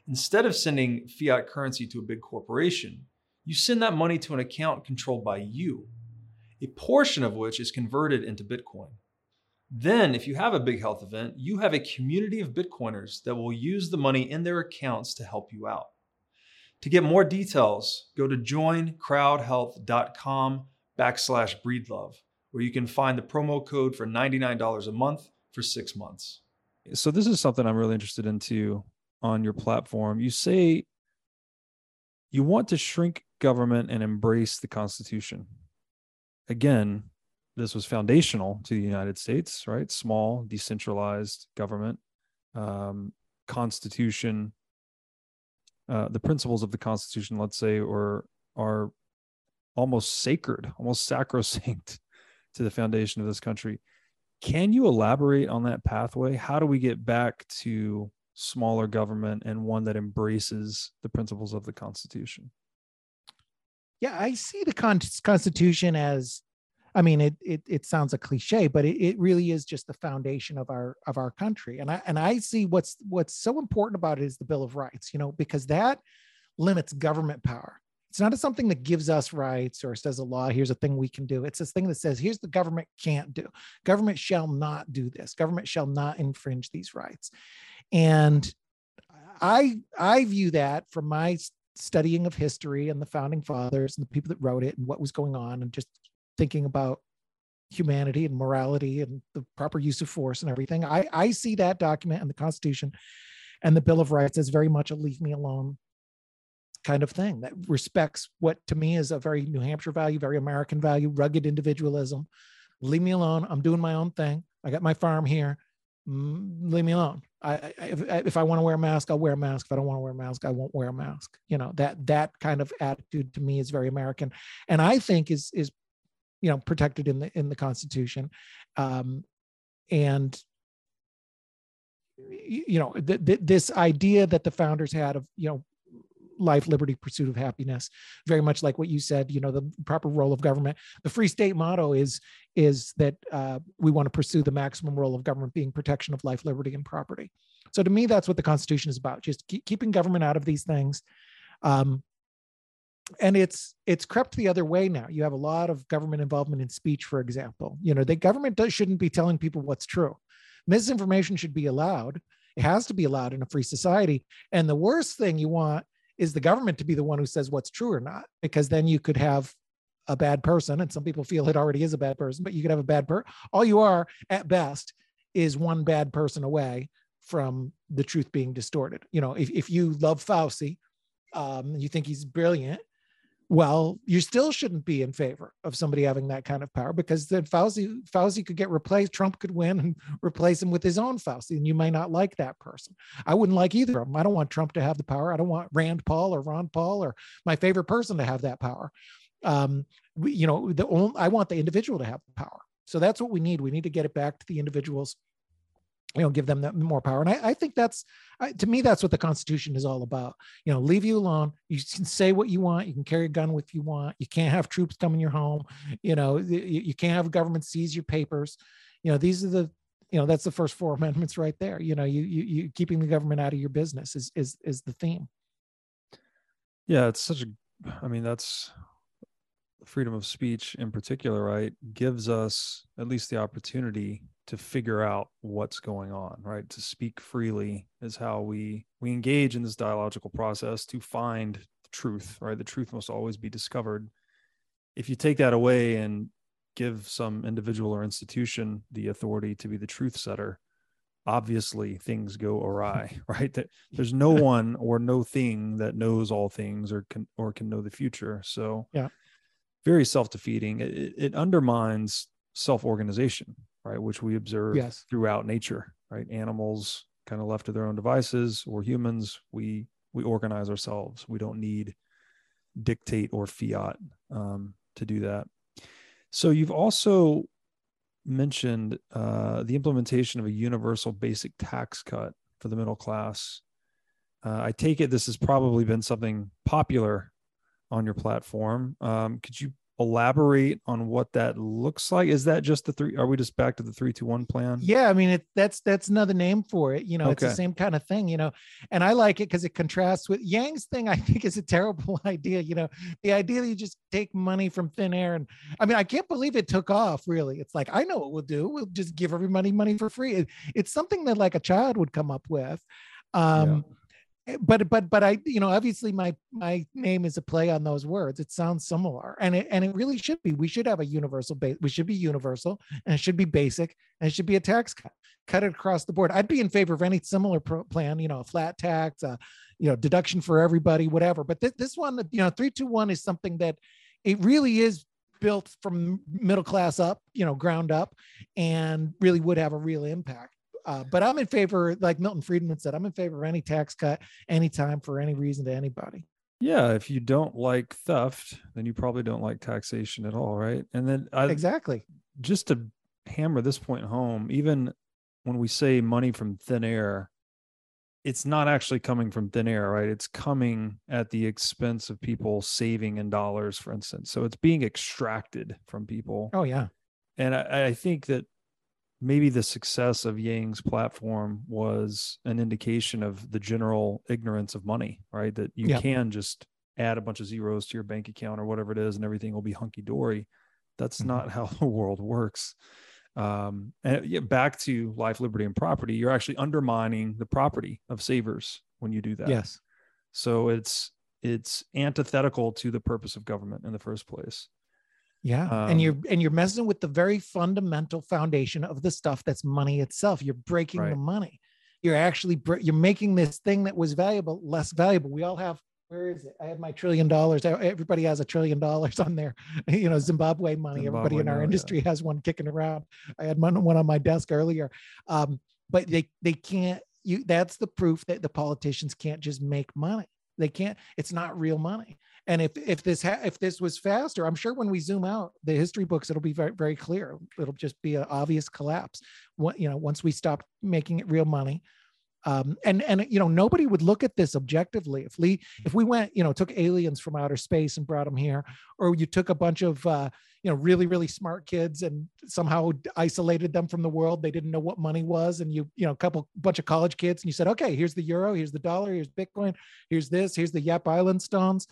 Instead of sending fiat currency to a big corporation, you send that money to an account controlled by you, a portion of which is converted into Bitcoin. Then, if you have a big health event, you have a community of Bitcoiners that will use the money in their accounts to help you out. To get more details, go to joincrowdhealth.com backslash breedlove, where you can find the promo code for $99 a month for six months.
So this is something I'm really interested into on your platform. You say you want to shrink government and embrace the Constitution. Again, this was foundational to the United States, right? Small, decentralized government, um, constitution. Uh, the principles of the Constitution, let's say, or are almost sacred, almost (laughs) sacrosanct to the foundation of this country. Can you elaborate on that pathway? How do we get back to smaller government and one that embraces the principles of the Constitution?
Yeah, I see the con- Constitution as I mean, it it it sounds a cliche, but it, it really is just the foundation of our of our country. And I and I see what's what's so important about it is the Bill of Rights, you know, because that limits government power. It's not something that gives us rights or says a law, here's a thing we can do. It's this thing that says, here's the government can't do. Government shall not do this. Government shall not infringe these rights. And I I view that from my studying of history and the founding fathers and the people that wrote it and what was going on and just thinking about humanity and morality and the proper use of force and everything. I, I see that document and the Constitution and the Bill of Rights as very much a leave me alone kind of thing that respects what to me is a very New Hampshire value, very American value, rugged individualism. Leave me alone. I'm doing my own thing. I got my farm here. Mm, leave me alone. I, I if, if I want to wear a mask, I'll wear a mask. If I don't want to wear a mask, I won't wear a mask. You know that that kind of attitude to me is very American, and I think is is you know protected in the in the constitution. Um, and you know th- th- this idea that the founders had of you know life liberty pursuit of happiness very much like what you said you know the proper role of government. The free state motto is is that uh, we want to pursue the maximum role of government being protection of life liberty and property. So to me that's what the constitution is about just keep, keeping government out of these things. Um, and it's it's crept the other way now. You have a lot of government involvement in speech for example. You know the government does, shouldn't be telling people what's true. Misinformation should be allowed. It has to be allowed in a free society. And the worst thing you want is the government to be the one who says what's true or not because then you could have a bad person and some people feel it already is a bad person but you could have a bad person all you are at best is one bad person away from the truth being distorted. You know if, if you love fauci um, you think he's brilliant well, you still shouldn't be in favor of somebody having that kind of power because then Fauci, Fauci could get replaced. Trump could win and (laughs) replace him with his own Fauci, and you may not like that person. I wouldn't like either of them. I don't want Trump to have the power. I don't want Rand Paul or Ron Paul or my favorite person to have that power. Um, we, you know, the only, I want the individual to have the power. So that's what we need. We need to get it back to the individuals you know give them that more power. And i, I think that's I, to me that's what the constitution is all about. You know leave you alone. You can say what you want. You can carry a gun if you want. You can't have troops come in your home. You know you, you can't have government seize your papers. You know these are the you know that's the first four (laughs) amendments right there. You know you you, you keeping the government out of your business is is is the theme.
Yeah it's such a i mean that's freedom of speech in particular right gives us at least the opportunity to figure out what's going on right? To speak freely is how we we engage in this dialogical process to find the truth right? The truth must always be discovered. If you take that away and give some individual or institution the authority to be the truth setter obviously things go awry (laughs) right? That there's no one or no thing that knows all things or can or can know the future. So
yeah.
very self-defeating. It, it undermines self-organization right which we observe
yes.
throughout nature right animals kind of left to their own devices or humans we we organize ourselves we don't need dictate or fiat um, to do that so you've also mentioned uh, the implementation of a universal basic tax cut for the middle class. Uh, I take it this has probably been something popular on your platform. Um, could you elaborate on what that looks like? Is that just the three? Are we just back to the three two one plan?
Yeah, I mean it, that's that's another name for it. You know, okay. it's the same kind of thing. You know, and I like it because it contrasts with Yang's thing. I (laughs) think is a terrible (laughs) idea. You know, the idea that you just take money from thin air, and I mean, I can't believe it took off. Really, it's like I know what we'll do. We'll just give everybody money for free. It, it's something that like a child would come up with. Um, yeah but but but I you know obviously my my name is a play on those words. It sounds similar, and it and it really should be. We should have a universal base. We should be universal, and it should be basic, and it should be a tax cut. Cut it across the board. I'd be in favor of any similar pro- plan. You know, a flat tax, uh, you know, deduction for everybody, whatever. But th- this one, you know, three two one is something that it really is built from middle class up, you know, ground up, and really would have a real impact. Uh, but I'm in favor, like Milton Friedman said, I'm in favor of any tax cut anytime for any reason to anybody.
Yeah, if you don't like theft, then you probably don't like taxation at all, right? And then I,
exactly
just to hammer this point home, even when we say money from thin air, it's not actually coming from thin air, right? It's coming at the expense of people saving in dollars, for instance. So it's being extracted from people.
Oh yeah.
And I, I think that maybe the success of Yang's platform was an indication of the general ignorance of money, right? That you yeah. can just add a bunch of zeros to your bank account or whatever it is, and everything will be hunky dory. That's mm-hmm. not how (laughs) the world works. Um, and yeah, back to life, liberty, and property, you're actually undermining the property of savers when you do that.
Yes.
So it's it's antithetical to the purpose of government in the first place.
Yeah. Um, and you're and you're messing with the very fundamental foundation of the stuff that's money itself. You're breaking right. the money. You're actually you're making this thing that was valuable less valuable. We all have where is it? I have my trillion dollars. Everybody has a trillion dollars on there. (laughs) You know, Zimbabwe money. Zimbabwe Everybody in our industry yeah. has one kicking around. I had one, one on my desk earlier. Um, but they they can't. You that's the proof that the politicians can't just make money. They can't. It's not real money. And if if this ha- if this was faster, I'm sure when we zoom out the history books, it'll be very very clear. It'll just be an obvious collapse. What you know, once we stop making it real money, um, and and you know nobody would look at this objectively if we if we went you know took aliens from outer space and brought them here or you took a bunch of uh, you know really really smart kids and somehow isolated them from the world they didn't know what money was and you you know a couple bunch of college kids and you said okay here's the euro here's the dollar here's bitcoin here's this here's the yap island stones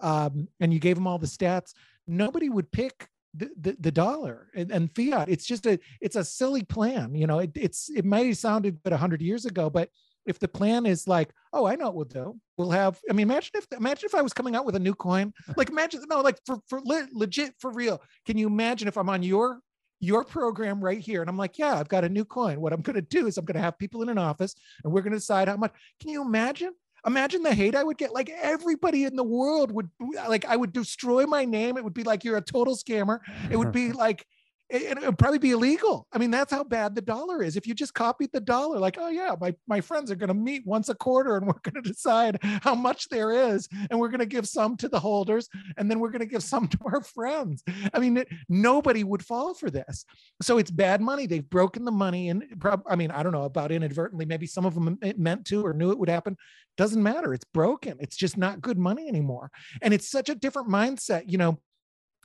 um, and you gave them all the stats, nobody would pick the, the, the dollar and, and, fiat. It's just a it's a silly plan. You know, it, it's it might have sounded good hundred years ago, but if the plan is like, oh, I know what we'll do. We'll have. I mean, imagine if imagine if I was coming out with a new coin. (laughs) Like imagine no, like for for le- legit for real. Can you imagine if I'm on your your program right here and I'm like, yeah, I've got a new coin. What I'm going to do is I'm going to have people in an office and we're going to decide how much. Can you imagine? Imagine the hate I would get. Like everybody in the world would like I would destroy my name. It would be like you're a total scammer. It would be (laughs) like it, would probably be illegal. I mean, that's how bad the dollar is. If you just copied the dollar, like, oh yeah, my, my friends are going to meet once a quarter and (laughs) we're going to decide how much there is. And we're going to give some to the holders and then we're going to give some to our friends. I mean, it, nobody would fall for this. So it's bad money. They've broken the money. And prob- I mean, I don't know about inadvertently, maybe some of them meant to or knew it would happen. Doesn't matter. It's broken. It's just not good money anymore. And it's such a different mindset. You know,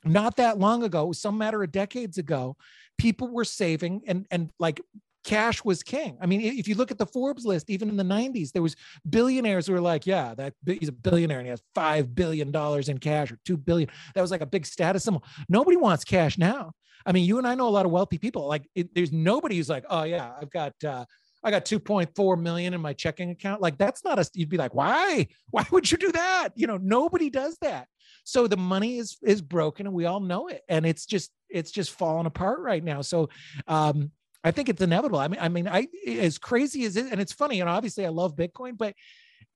not that long ago, some matter of decades ago, people were saving and and like cash was king. I mean, if you look at the Forbes list, even in the 90s, there was billionaires who were like, yeah, that he's a billionaire and he has five billion dollars in cash or two billion. That was like a big status symbol. Nobody wants cash now. I mean, you and I know a lot of wealthy people. Like, it, there's nobody who's like, oh yeah, I've got uh, I got 2.4 million in my checking account. Like that's not a you'd be like, why? Why would you do that? You know, nobody does that. So the money is is broken and we all know it. And it's just it's just falling apart right now. So um I think it's inevitable. I mean, I mean, I as crazy as it, and it's funny, and obviously I love Bitcoin, but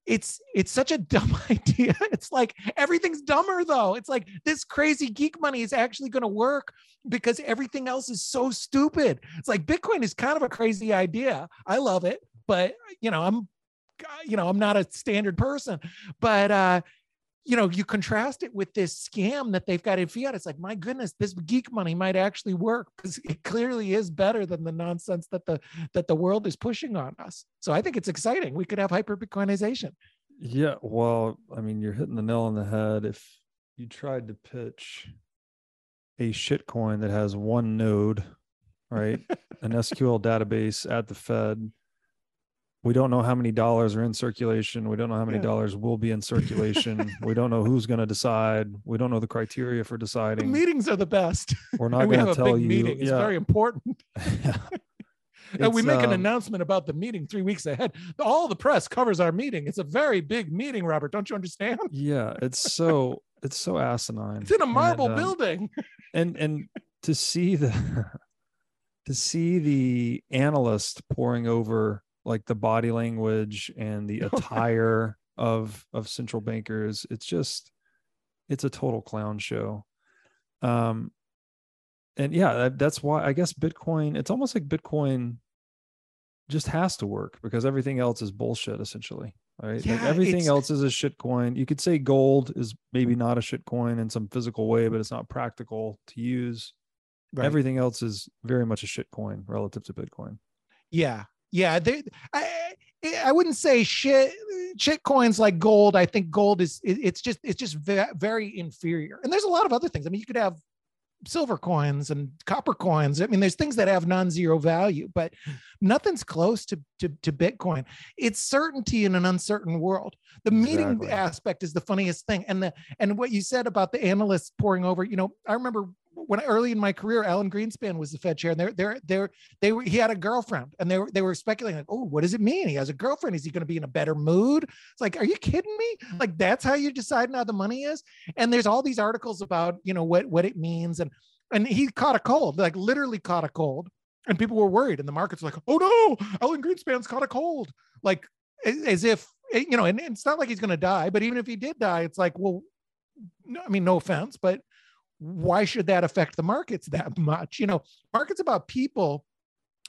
it's it's such a (laughs) dumb idea. It's like everything's dumber though. It's like this crazy geek money is actually going to work because everything else is so stupid. It's like Bitcoin is kind of a crazy idea. I love it, but you know, I'm you know, I'm not a standard person, but uh you know, you contrast it with this scam that they've got in fiat. It's like, my goodness, this geek money might actually work (laughs) because it clearly is better than the nonsense that the that the world is pushing on us. So I think it's exciting. We could have hyper Bitcoinization.
Yeah, well, I mean, you're hitting the nail on the head. If you tried to pitch a shitcoin that has one node, right, (laughs) an SQL database at the Fed we don't know how many dollars are in circulation. We don't know how many yeah. dollars will be in circulation. (laughs) we don't know who's going to decide. We don't know the criteria for deciding.
The meetings are the best.
We're (laughs) not going to tell you.
Meeting. It's yeah. very important. (laughs) and we make um, an announcement about the meeting three weeks ahead. All the press covers our meeting. It's a very big meeting, Robert. Don't you understand?
Yeah, it's so it's so asinine.
It's in a marble and, um, building.
and and to see the to see the analyst poring over like the body language and the (laughs) attire of of central bankers it's just it's a total clown show. Um and yeah that, that's why i guess bitcoin it's almost like bitcoin just has to work because everything else is bullshit essentially right? Yeah, like everything else is a shit coin. You could say gold is maybe not a shit coin in some physical way but it's not practical to use. Right. everything else is very much a shit coin relative to bitcoin.
Yeah yeah they I, I wouldn't say shit shit coins like gold. I think gold is it, it's just it's just very inferior. And there's a lot of other things. I mean you could have silver coins and copper coins. I mean there's things that have non-zero value but nothing's close to to, to bitcoin. It's certainty in an uncertain world. The meeting exactly. aspect is the funniest thing. And the and what you said about the analysts poring over you know i remember when early in my career, Alan Greenspan was the Fed chair, and they're they're they're they were he had a girlfriend, and they were they were speculating like, oh, what does it mean? He has a girlfriend. Is he going to be in a better mood? It's like, are you kidding me? Hmm. Like that's how you decide how the money is. And there's all these articles about you know what what it means, and and he caught a cold, like literally caught a cold, and people were worried, and the markets were like, oh no, Alan Greenspan's caught a cold, like as if eh, you know, and it's not like he's going to die, but even if he did die, it's like, well, I mean, no offense, but why should that affect the markets that much? You know, markets about people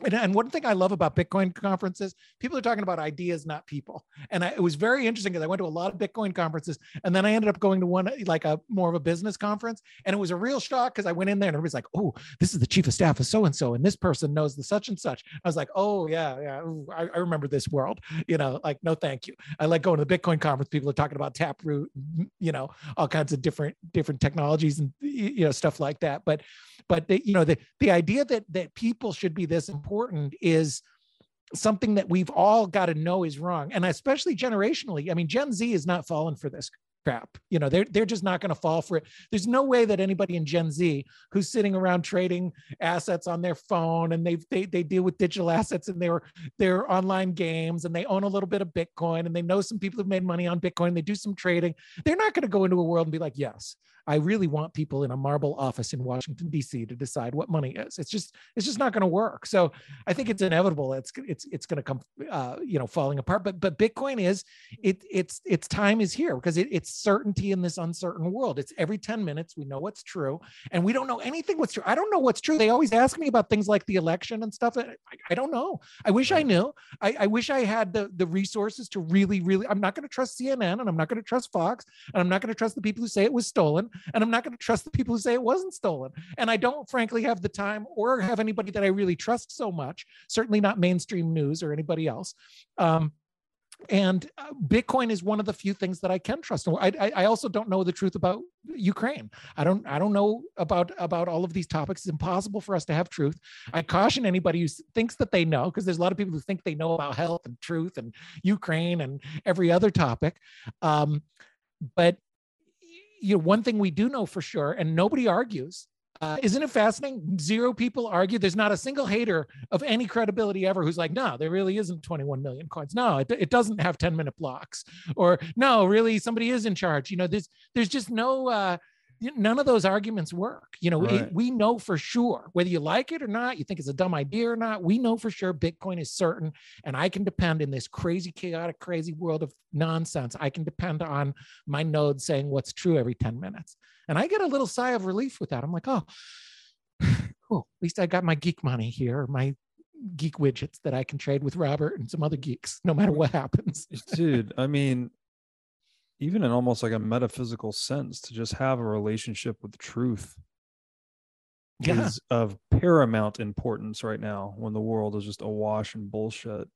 and, and one thing I love about Bitcoin conferences, people are talking about ideas, not people. And I, it was very interesting because I went to a lot of Bitcoin conferences, and then I ended up going to one like a more of a business conference, and it was a real shock because I went in there and everybody's like, "Oh, this is the chief of staff of so and so, and this person knows the such and such." I was like, "Oh yeah, yeah, Ooh, I, I, remember this world." You know, like no, thank you. I like going to the Bitcoin conference. People are talking about Taproot, mm, you know, all kinds of different different technologies and you know stuff like that. But but the, you know the the idea that that people should be this important is something that we've all got to know is wrong. And especially generationally i mean gen z is not falling for this crap. You know, they're they're just not going to fall for it. There's no way that anybody in Gen Z who's sitting around trading assets on their phone and they they they deal with digital assets and their their online games and they own a little bit of Bitcoin and they know some people who've made money on Bitcoin. They do some trading. They're not going to go into a world and be like, yes, I really want people in a marble office in Washington D.C. to decide what money is. It's just it's just not going to work. So I think it's inevitable. It's it's it's going to come, uh, you know, falling apart. But but Bitcoin is it it's its time is here because it, it's certainty in this uncertain world. It's every 10 minutes, we know what's true, and we don't know anything what's true. I don't know what's true. They always ask me about things like the election and stuff. I, I don't know. I wish I knew. I, I wish I had the, the resources to really, really, I'm not going to trust CNN and I'm not going to trust Fox and I'm not going to trust the people who say it was stolen and I'm not going to trust the people who say it wasn't stolen. And I don't frankly have the time or have anybody that I really trust so much, certainly not mainstream news or anybody else. Um, and uh, bitcoin is one of the few things that i can trust. I, I, also don't know the truth about ukraine. I don't i don't know about about all of these topics. It's impossible for us to have truth. I caution anybody who thinks that they know because there's a lot of people who think they know about health and truth and ukraine and every other topic. Um, but you know one thing we do know for sure and nobody argues uh, isn't it fascinating? Zero people argue. There's not a single hater of any credibility ever who's like, no, there really isn't 21 million coins. No, it, it doesn't have 10 minute blocks. Or no, really, somebody is in charge. You know, there's there's just no uh, none of those arguments work. You know, right. it, we know for sure whether you like it or not, you think it's a dumb idea or not. We know for sure Bitcoin is certain, and I can depend in this crazy, chaotic, crazy world of nonsense. I can depend on my node saying what's true every 10 minutes. And I get a little sigh of relief with that. I'm like, oh, (sighs) cool. At least I got my geek money here, my geek widgets that I can trade with Robert and some other geeks, no matter what happens.
Dude, I mean, even in almost like a metaphysical sense, to just have a relationship with truth yeah. is of paramount importance right now when the world is just awash in bullshit.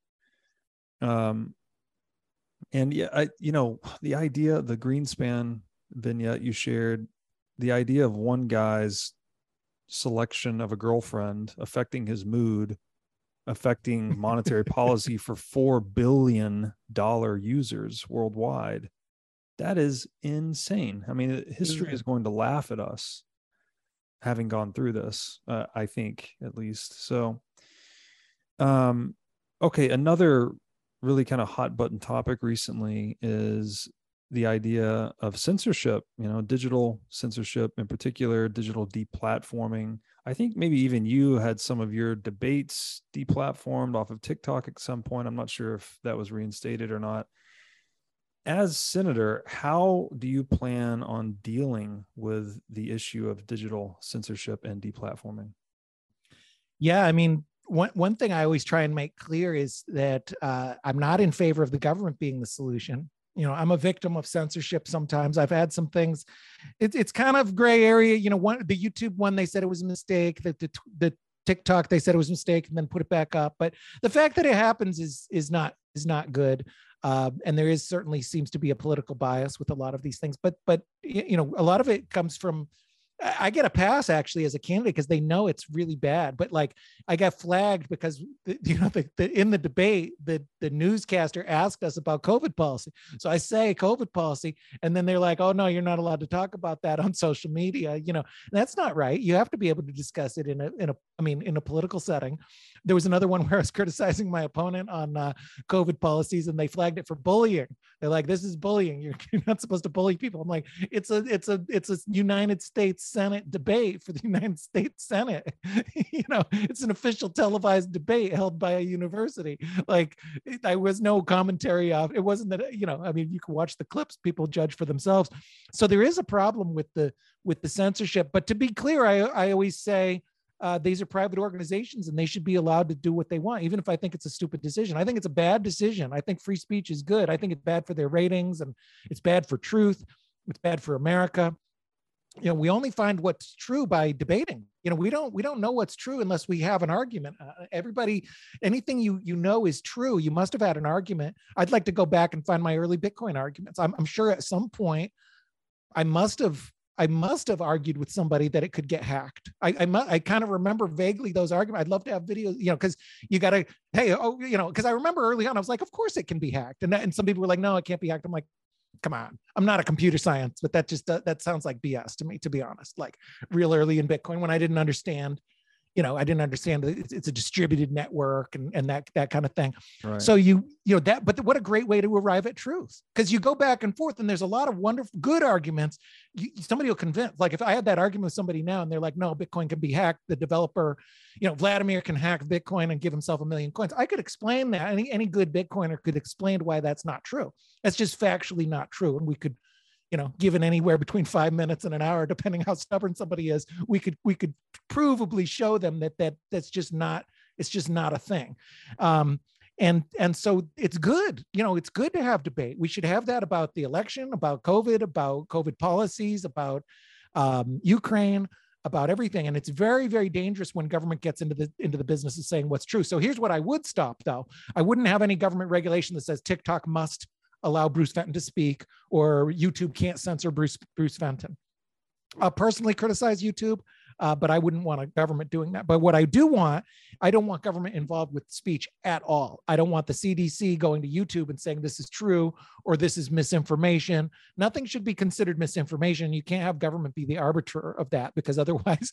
Um, and yeah, I, you know, the idea, the Greenspan vignette you shared the idea of one guy's selection of a girlfriend affecting his mood affecting monetary (laughs) policy for 4 billion dollar users worldwide that is insane i mean history is going to laugh at us having gone through this uh, i think at least so um okay another really kind of hot button topic recently is the idea of censorship, you know, digital censorship in particular, digital deplatforming. I think maybe even you had some of your debates deplatformed off of TikTok at some point. I'm not sure if that was reinstated or not. As senator, how do you plan on dealing with the issue of digital censorship and deplatforming?
Yeah, I mean, one one thing I always try and make clear is that uh, I'm not in favor of the government being the solution. You know i'm a victim of censorship sometimes. I've had some things it, it's kind of gray area. You know one the youtube one they said it was a mistake that the, the tiktok they said it was a mistake and then put it back up. But the fact that it happens is is not is not good uh, and there is certainly seems to be a political bias with a lot of these things but but you know a lot of it comes from I get a pass actually as a candidate because they know it's really bad. But like I got flagged because (laughs) you know the, the, in the debate the the newscaster asked us about COVID policy. So I say COVID policy, and then they're like, "Oh no, you're not allowed to talk about that on (laughs) social media." You know that's not right. You have to be able to discuss it in a in a I mean in a political setting. There was another one where I was (laughs) criticizing my opponent on uh, COVID policies, and they flagged it for bullying. They're like, "This is bullying. (laughs) You're, not supposed to bully people." I'm like, "It's a it's a it's a United States Senate debate for the (laughs) United States Senate. you know, it's an official televised debate held by a university. Like, I was no commentary off. It wasn't that you know. I mean, you can watch the clips. People judge for themselves. So there is a problem with the with the censorship. But to be clear, I I always say uh, these are private organizations and they should be allowed to do what they want, even if I think it's a stupid decision. I think it's a bad decision. I think free speech is good. I think it's bad for their ratings and it's bad for truth. It's bad for America. You know, we only find what's true by debating. You know, we don't we don't know what's true unless we have an argument. Uh, everybody, anything you you know is true. You must have had an argument. I'd like to go back and find my early Bitcoin arguments. I'm, I'm sure at some point I must have I must have argued with somebody that it could get hacked. I I, I kind of remember vaguely those arguments. I'd love to have videos, you know, because you got to, hey, oh, you know, because I remember early on, I was like, of course it can be hacked, and and some people were like, no, it can't be hacked. I'm like, come on, I'm not a computer science, but that just that sounds like BS to me, to be honest. Like real early in Bitcoin when I didn't understand you know i didn't understand that it's, it's, a distributed network and, and that that kind of thing. Right. so you you know that but what a great way to arrive at truth because you go back and forth and there's a lot of wonderful good arguments. You, somebody will convince like if i had that argument with somebody now and they're like no bitcoin can be hacked the developer you know vladimir can hack bitcoin and give himself a million coins. I could explain that any any good bitcoiner could explain why that's not true. That's just factually not true and we could you know given anywhere between five minutes and an hour depending how stubborn somebody is we could we could provably show them that that that's just not it's just not a thing. Um and and so it's good you know it's good to have debate. We should have that about the election about covid about covid policies about um, ukraine about everything. And it's very very dangerous when government gets into the into the business of saying what's true. So here's what i would stop though. I wouldn't have any government regulation that says tiktok must allow bruce fenton to speak or youtube can't censor bruce bruce fenton. I'll personally criticize youtube uh, but I wouldn't want a government doing that. But what I do want, I don't want government involved with speech at all. I don't want the CDC going to YouTube and saying this is true or this is misinformation. Nothing should be considered misinformation. You can't have government be the arbiter of that because (laughs) otherwise,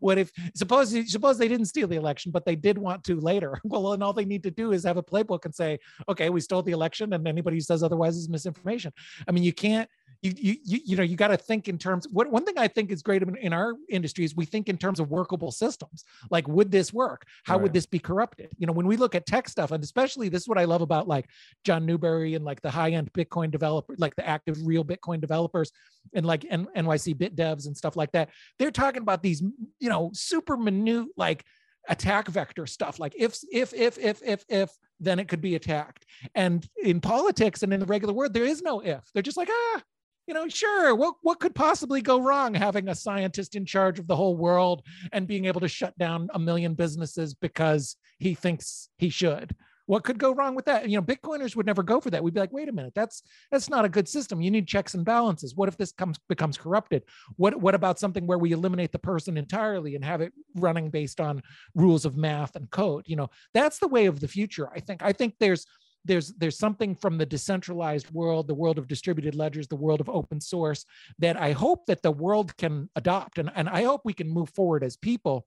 what if suppose suppose they didn't steal the election, but they did want to later? (laughs) Well, then all they need to do is have a playbook and say, okay, we stole the election, and anybody who says otherwise is misinformation. I mean, you can't you you you know you got to think in terms what one thing i think is great in, in, our industry is we think in terms of workable systems. Like would this work? How right. would this be corrupted? You know when we look at tech stuff and especially this is what i love about like john Newbery and like the high end bitcoin developer like the active real bitcoin developers and like N- nyc bit devs and stuff like that they're talking about these you know super minute like attack vector stuff. Like if if if if if if then it could be attacked. And in politics and in the regular world there is no if. They're just like ah you know, sure, what, what could possibly go wrong having a scientist in charge of the whole world and being able to shut down a million businesses because he thinks he should? What could go wrong with that? You know, Bitcoiners would never go for that. We'd be like, wait a minute, that's that's not a good system. You need checks and balances. What if this comes becomes corrupted? What what about something where we eliminate the person entirely and have it running based on rules of math and code? You know, that's the way of the future. I think. I think there's there's there's something from the decentralized world the world of distributed ledgers the world of open source that i hope that the world can adopt. And, and i hope we can move forward as people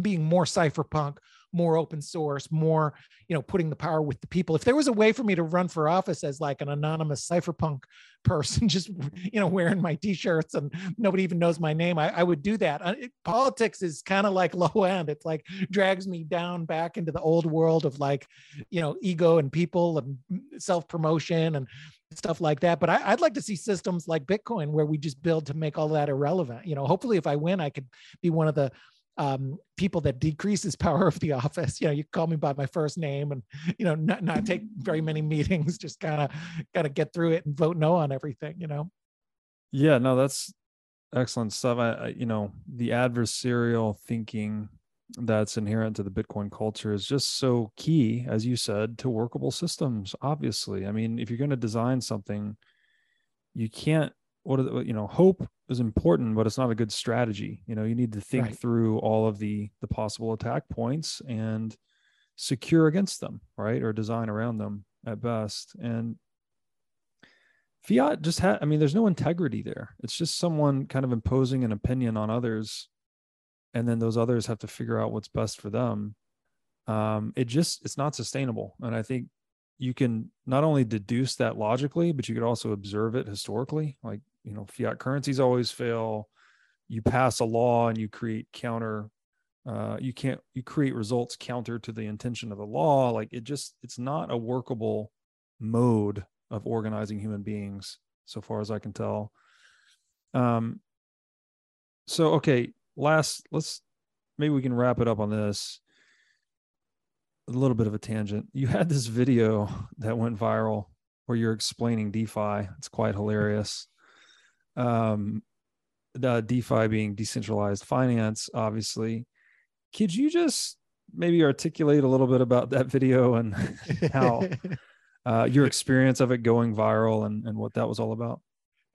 being more cypherpunk more open source more you know putting the power with the people. If there was a way for me to run for office as like an anonymous cypherpunk (laughs) person just you know wearing my t-shirts and nobody even knows my name i, I would do that. Uh, it, politics is kind of like (laughs) low end. It's like drags me down back into the old world of like you know ego and people and self-promotion and stuff like that. But I, would like to see systems like bitcoin where we just build to make all that irrelevant. You know hopefully if i win i could be one of the um, people that decreases power of the (laughs) office. You know, you call me by my first name and, you know, not, not take very many (laughs) meetings, just kind of, kind of get through it and vote no on everything, you know?
Yeah, no, that's excellent stuff. I, I you know, the adversarial thinking that's inherent to the Bitcoin culture is just so key, as you said, to workable systems. Obviously, I mean, if you're going to design something, you can't what the, you know hope is important but it's not a good strategy. You know you need to think right. through all of the the possible attack points and secure against them right or design around them at best. And fiat just had i mean there's no integrity there. It's just someone kind of imposing an opinion on others and then those others have to figure out what's best for them. Um it just it's not sustainable. And i think you can not only deduce that logically but you could also observe it historically. Like you know fiat currencies always fail. You pass a law and you create counter uh, you can't you create results counter to the intention of the law. Like it just it's not a workable mode of organizing human beings so far as i can tell. Um so okay last let's maybe we can wrap it up on this. A little bit of a tangent. You had this video (laughs) that went viral where you're explaining defi. It's quite hilarious um, the DeFi being decentralized finance, obviously. Could you just maybe articulate a little bit about that video and (laughs) how (laughs) uh, your experience of it going viral and, and what that was all about?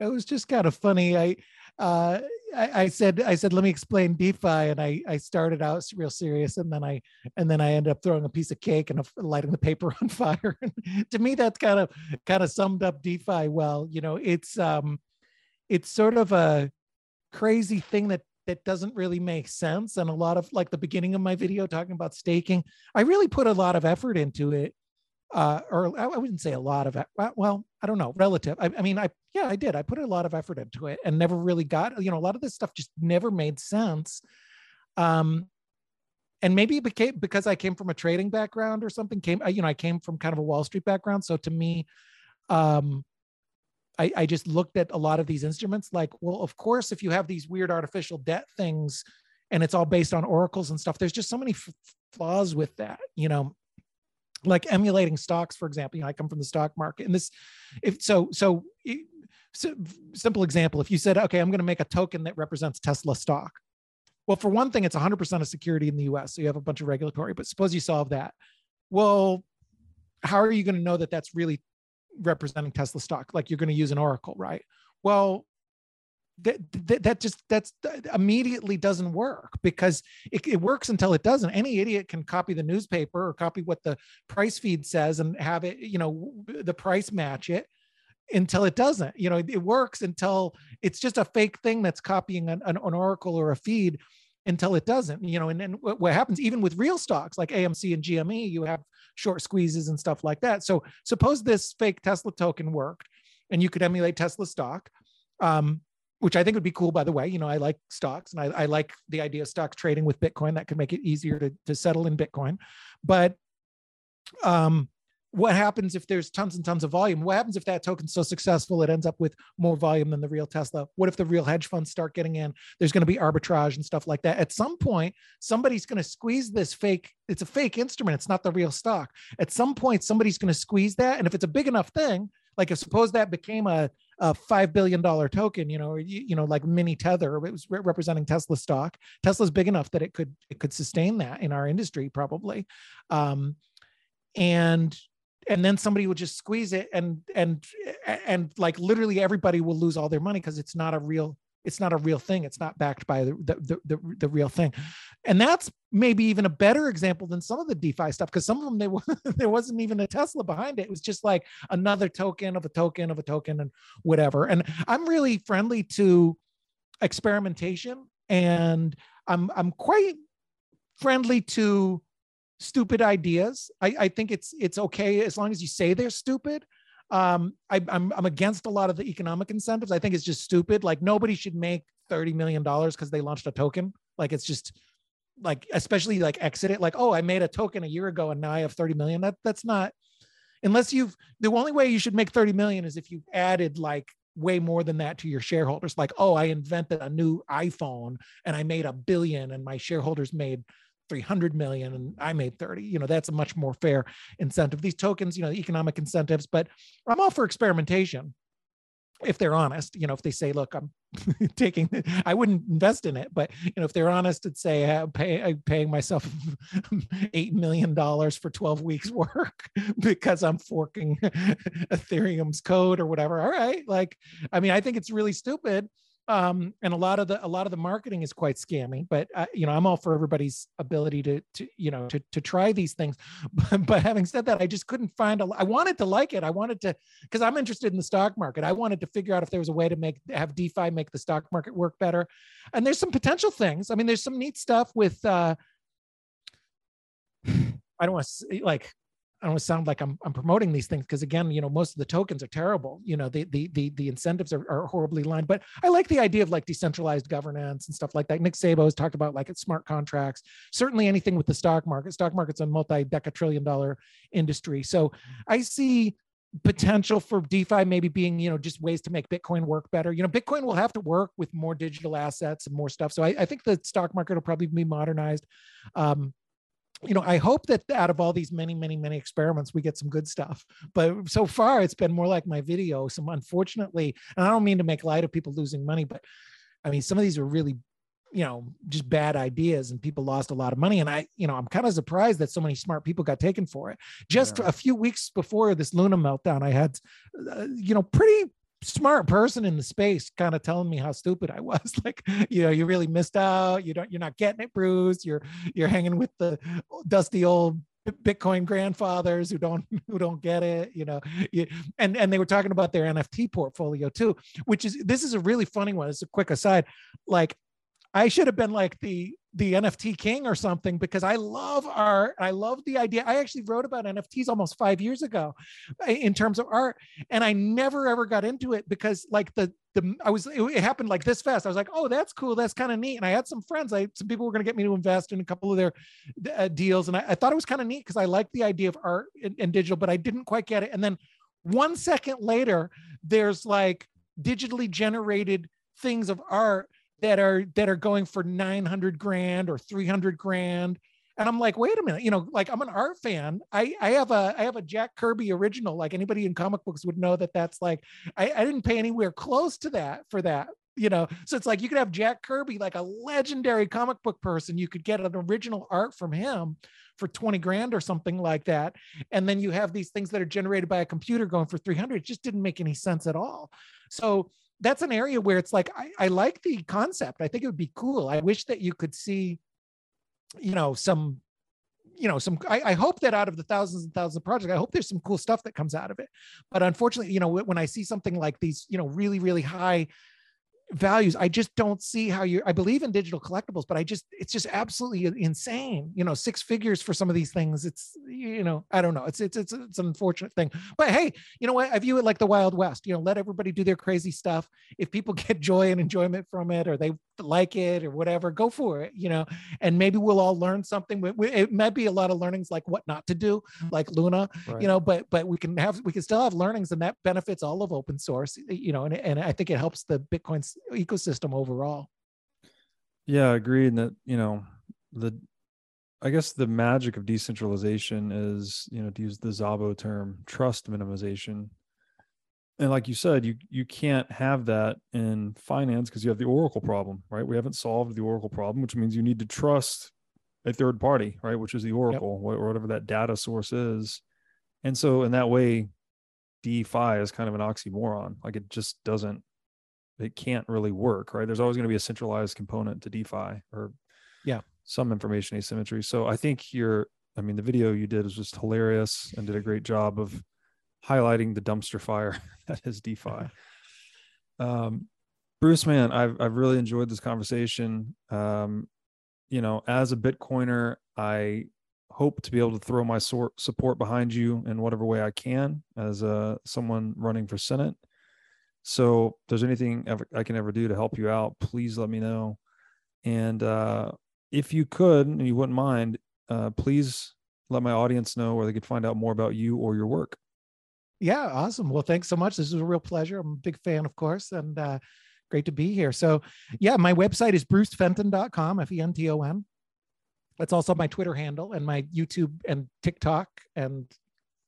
It was just kind of funny. I, uh, I, I, said, I said, let me explain DeFi, and I, I started out real serious, and then I, and then I ended up throwing a piece of cake and a, lighting the paper (laughs) on fire. to me, that's kind of, kind of summed up DeFi well. You know, it's, um, it's sort of a crazy thing that that doesn't really make sense and a lot of like the beginning of my video talking about staking i really put a lot of effort into it uh, or I wouldn't say a lot of well, I don't know, relative. I, I, mean, I yeah, I did. I put a lot of effort into it and never really got. You know, a lot of this stuff just never made sense. Um, and maybe it became because I came from a trading background or something. Came, you know, I came from kind of a Wall Street background, so to me, um, I, I just looked at a lot of these instruments like, well, of course, if you have these weird artificial debt things and it's all based on oracles and stuff, there's just so many f- flaws with that, you know, like emulating stocks, for example. You know, I come from the stock market and this, if so, so, so simple example, if you said, okay, I'm going to make a token that represents Tesla stock, well, for one thing, it's 100% of security in the US. So you have a bunch of regulatory, but suppose you solve that. Well, how are you going to know that that's really representing Tesla stock? Like you're going to use an Oracle, right? Well, that, that, that just that's that immediately doesn't work because it, it works until it doesn't any idiot can copy the newspaper or copy what the price feed says and have it you know the price match it until it doesn't you know it works until it's just a fake thing that's copying an, an, an oracle or a feed until it doesn't you know and then what happens even with real stocks like amc and gme you have short squeezes and stuff like that. So suppose this fake tesla token worked and you could emulate tesla stock um, which i think would be cool by the way. You know i like stocks and I, I like the idea of stocks trading with bitcoin. That could make it easier to, to settle in bitcoin. But um what happens if there's tons and tons of volume? What happens if that token's so successful it ends up with more volume than the real Tesla? What if the real hedge funds start getting in? There's going to be arbitrage and stuff like that. At some point, somebody's going to squeeze this fake. It's a fake instrument. It's not the real stock. At some point, somebody's going to squeeze that. And if it's a big enough thing, like if suppose that became a, a five billion dollar token, you know, you, you know, like mini tether, it was re- representing Tesla stock. Tesla's big enough that it could it could sustain that in our industry probably. Um, and and then somebody will just squeeze it and and and like literally everybody will lose all their money because it's not a real it's not a real thing. It's not backed by the the, the, the real thing. And that's maybe even a better example than some of the defi stuff because some of them they (laughs) there wasn't even a tesla behind it. It was just like another token of a token of a token and whatever. And i'm really friendly to experimentation and i'm i'm quite friendly to stupid ideas. I, I think it's it's okay as long as you say they're stupid. Um, I, I'm I'm against a lot of the economic incentives. I think it's just stupid. Like nobody should make thirty million dollars because they launched a token. Like it's just like especially like exit it. Like oh, I made a token a year ago and now I have thirty million. That that's not unless you've the only way you should make 30 million is if you added like way more than that to your shareholders like oh i invented a new iphone and i made a billion and my shareholders made 300 million and I made 30. You know, that's a much more fair incentive. These tokens, you know, economic incentives, but I'm all for experimentation if they're honest, you know, if they say, look, I'm (laughs) taking, I wouldn't invest in it, but you know, if they're honest and say, I'm, pay, I'm paying myself (laughs) $8 million for 12 weeks (laughs) work because I'm forking Ethereum's code or whatever. All right. Like, I mean, I think it's really stupid um, and a lot of the a lot of the marketing is quite scammy but uh, you know i'm all for everybody's ability to to you know to to try these things. (laughs) But, but having said that i just couldn't find a i wanted to like it. I wanted to because i'm interested in the stock market. I wanted to figure out if there was a way to make have defi make the stock market work better. And there's some potential things. I mean there's some neat stuff with uh (sighs) i don't want to like I don't sound like I'm, I'm promoting these things because again, you know, most of the tokens are terrible. You know, the the the, the incentives are, are horribly aligned. But I like the idea of like decentralized governance and stuff like that. Nick Szabo has talked about like smart contracts. Certainly anything with the stock market. Stock market's a multi-decatrillion dollar industry. So I see potential for DeFi maybe being, you know, just ways to make Bitcoin work better. You know, Bitcoin will have to work with more digital assets and more stuff. So I, I think the stock market will probably be modernized. Um, you know, I hope that out of all these many, many, many experiments, we get some good stuff. But so far, it's been more like my video. Some unfortunately, and I don't mean to make light of people losing money, but I mean, some of these are really, you know, just bad ideas and people lost a lot of money. And I, you know, I'm kind of surprised that so many smart people got taken for it. Just yeah. a few weeks before this Luna meltdown, I had, uh, you know, pretty smart person in the space kind of telling me how stupid I was. (laughs) Like, you know, you really missed out. You don't, you're not getting it, Bruce. You're, you're hanging with the dusty old Bitcoin grandfathers who don't, (laughs) who don't get it, you know, and, and they were talking about their NFT portfolio too, which is, this is a really funny one. It's a quick aside. Like I should have been like the the NFT king or something because I love art. I love the idea. I actually wrote about NFTs almost five years ago in terms of art, and I never ever got into it because like the the I was it, it happened like this fast. I was like, oh, that's cool. That's kind of neat. And I had some friends. I some people were going to get me to invest in a couple of their uh, deals, and I, I, thought it was kind of neat because I liked the idea of art and, and digital, but I didn't quite get it. And then one second later, there's like digitally generated things of art that are that are going for 900 grand or 300 grand. And i'm like wait a minute you know like i'm an art fan. I i have a i have a jack kirby original. Like anybody in comic books would know that that's like i, I didn't pay anywhere close to that for that you know? So it's like you could have jack kirby like a legendary comic book person. You could get an original art from him for 20 grand or something like that. And then you have these things that are generated by a computer going for 300 it just didn't make any sense at all. So that's an area where it's like I, I like the concept. I think it would be cool. I wish that you could see you know some you know some I, I, hope that out of the thousands and thousands of projects i hope there's some cool stuff that comes out of it. But unfortunately you know when i see something like these you know really really high values. I just don't see how you i believe in digital collectibles but i just it's just absolutely insane you know six figures for some of these things. It's you know i don't know. It's it's it's, it's an unfortunate thing. But hey you know what? I view it like the wild west you know let everybody do their crazy stuff. If people (laughs) get joy and enjoyment from it or they like it or whatever go for it you know and maybe we'll all learn something. It might be a lot of learnings like what not to do like luna right. you know but but we can have we can still have learnings and that benefits all of open source you know and, and i think it helps the bitcoin ecosystem overall.
Yeah agreed and that you know the i guess the magic of decentralization is you know to use the Szabo term trust minimization and like you said you you can't have that in finance because you have the oracle problem right? We haven't solved the oracle problem which means you need to trust a third party right? Which is the oracle yep. or whatever that data source is. And so in that way defi is kind of an oxymoron. Like it just doesn't it can't really work right? There's always going to be a centralized component to defi or
yeah.
some information asymmetry. So i think you're i mean the video you did was just hilarious and did a great job of highlighting the dumpster fire (laughs) that is DeFi. Um, Bruce, man, I've I've really enjoyed this conversation. Um, you know, as a Bitcoiner, I hope to be able to throw my sort support behind you in whatever way I can as uh, someone running for Senate. So, if there's anything ever, I can ever do to help you out, please let me know. And uh, if you could, and you wouldn't mind, uh, please let my audience know where they could find out more about you or your work.
Yeah, awesome. Well, thanks so much. This is a real pleasure. I'm a big fan, of course, and uh, great to be here. So, yeah, my website is brucefenton.com, F E N T O N. That's also my Twitter handle and my YouTube and TikTok and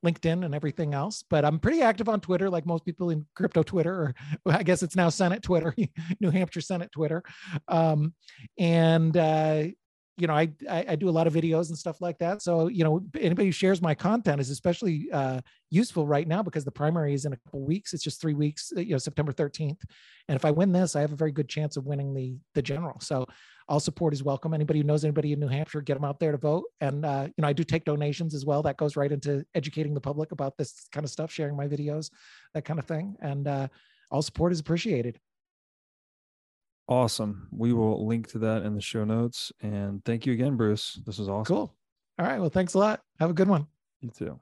LinkedIn and everything else. But I'm pretty active on Twitter, like most people in crypto Twitter, or (laughs) I guess it's now Senate Twitter, (laughs) New Hampshire Senate Twitter. Um, and uh, you know, I, I, I do a lot of videos and stuff like that. So you know, anybody who shares my content is especially uh, useful right now because the primary is in a couple weeks. It's just three weeks, uh, you know, September 13th. And if I win this, I have a very good chance of winning the the general. So all support is welcome. Anybody who knows anybody in New Hampshire, get them out there to vote. And uh, you know, I do take donations as well. That goes right into educating the public about this kind of stuff, sharing my videos, that kind of thing. And uh, all support is appreciated.
Awesome. We will link to that in the show notes. And thank you again, Bruce. This was awesome.
Cool. All right. Well, thanks a lot. Have a good one.
You too.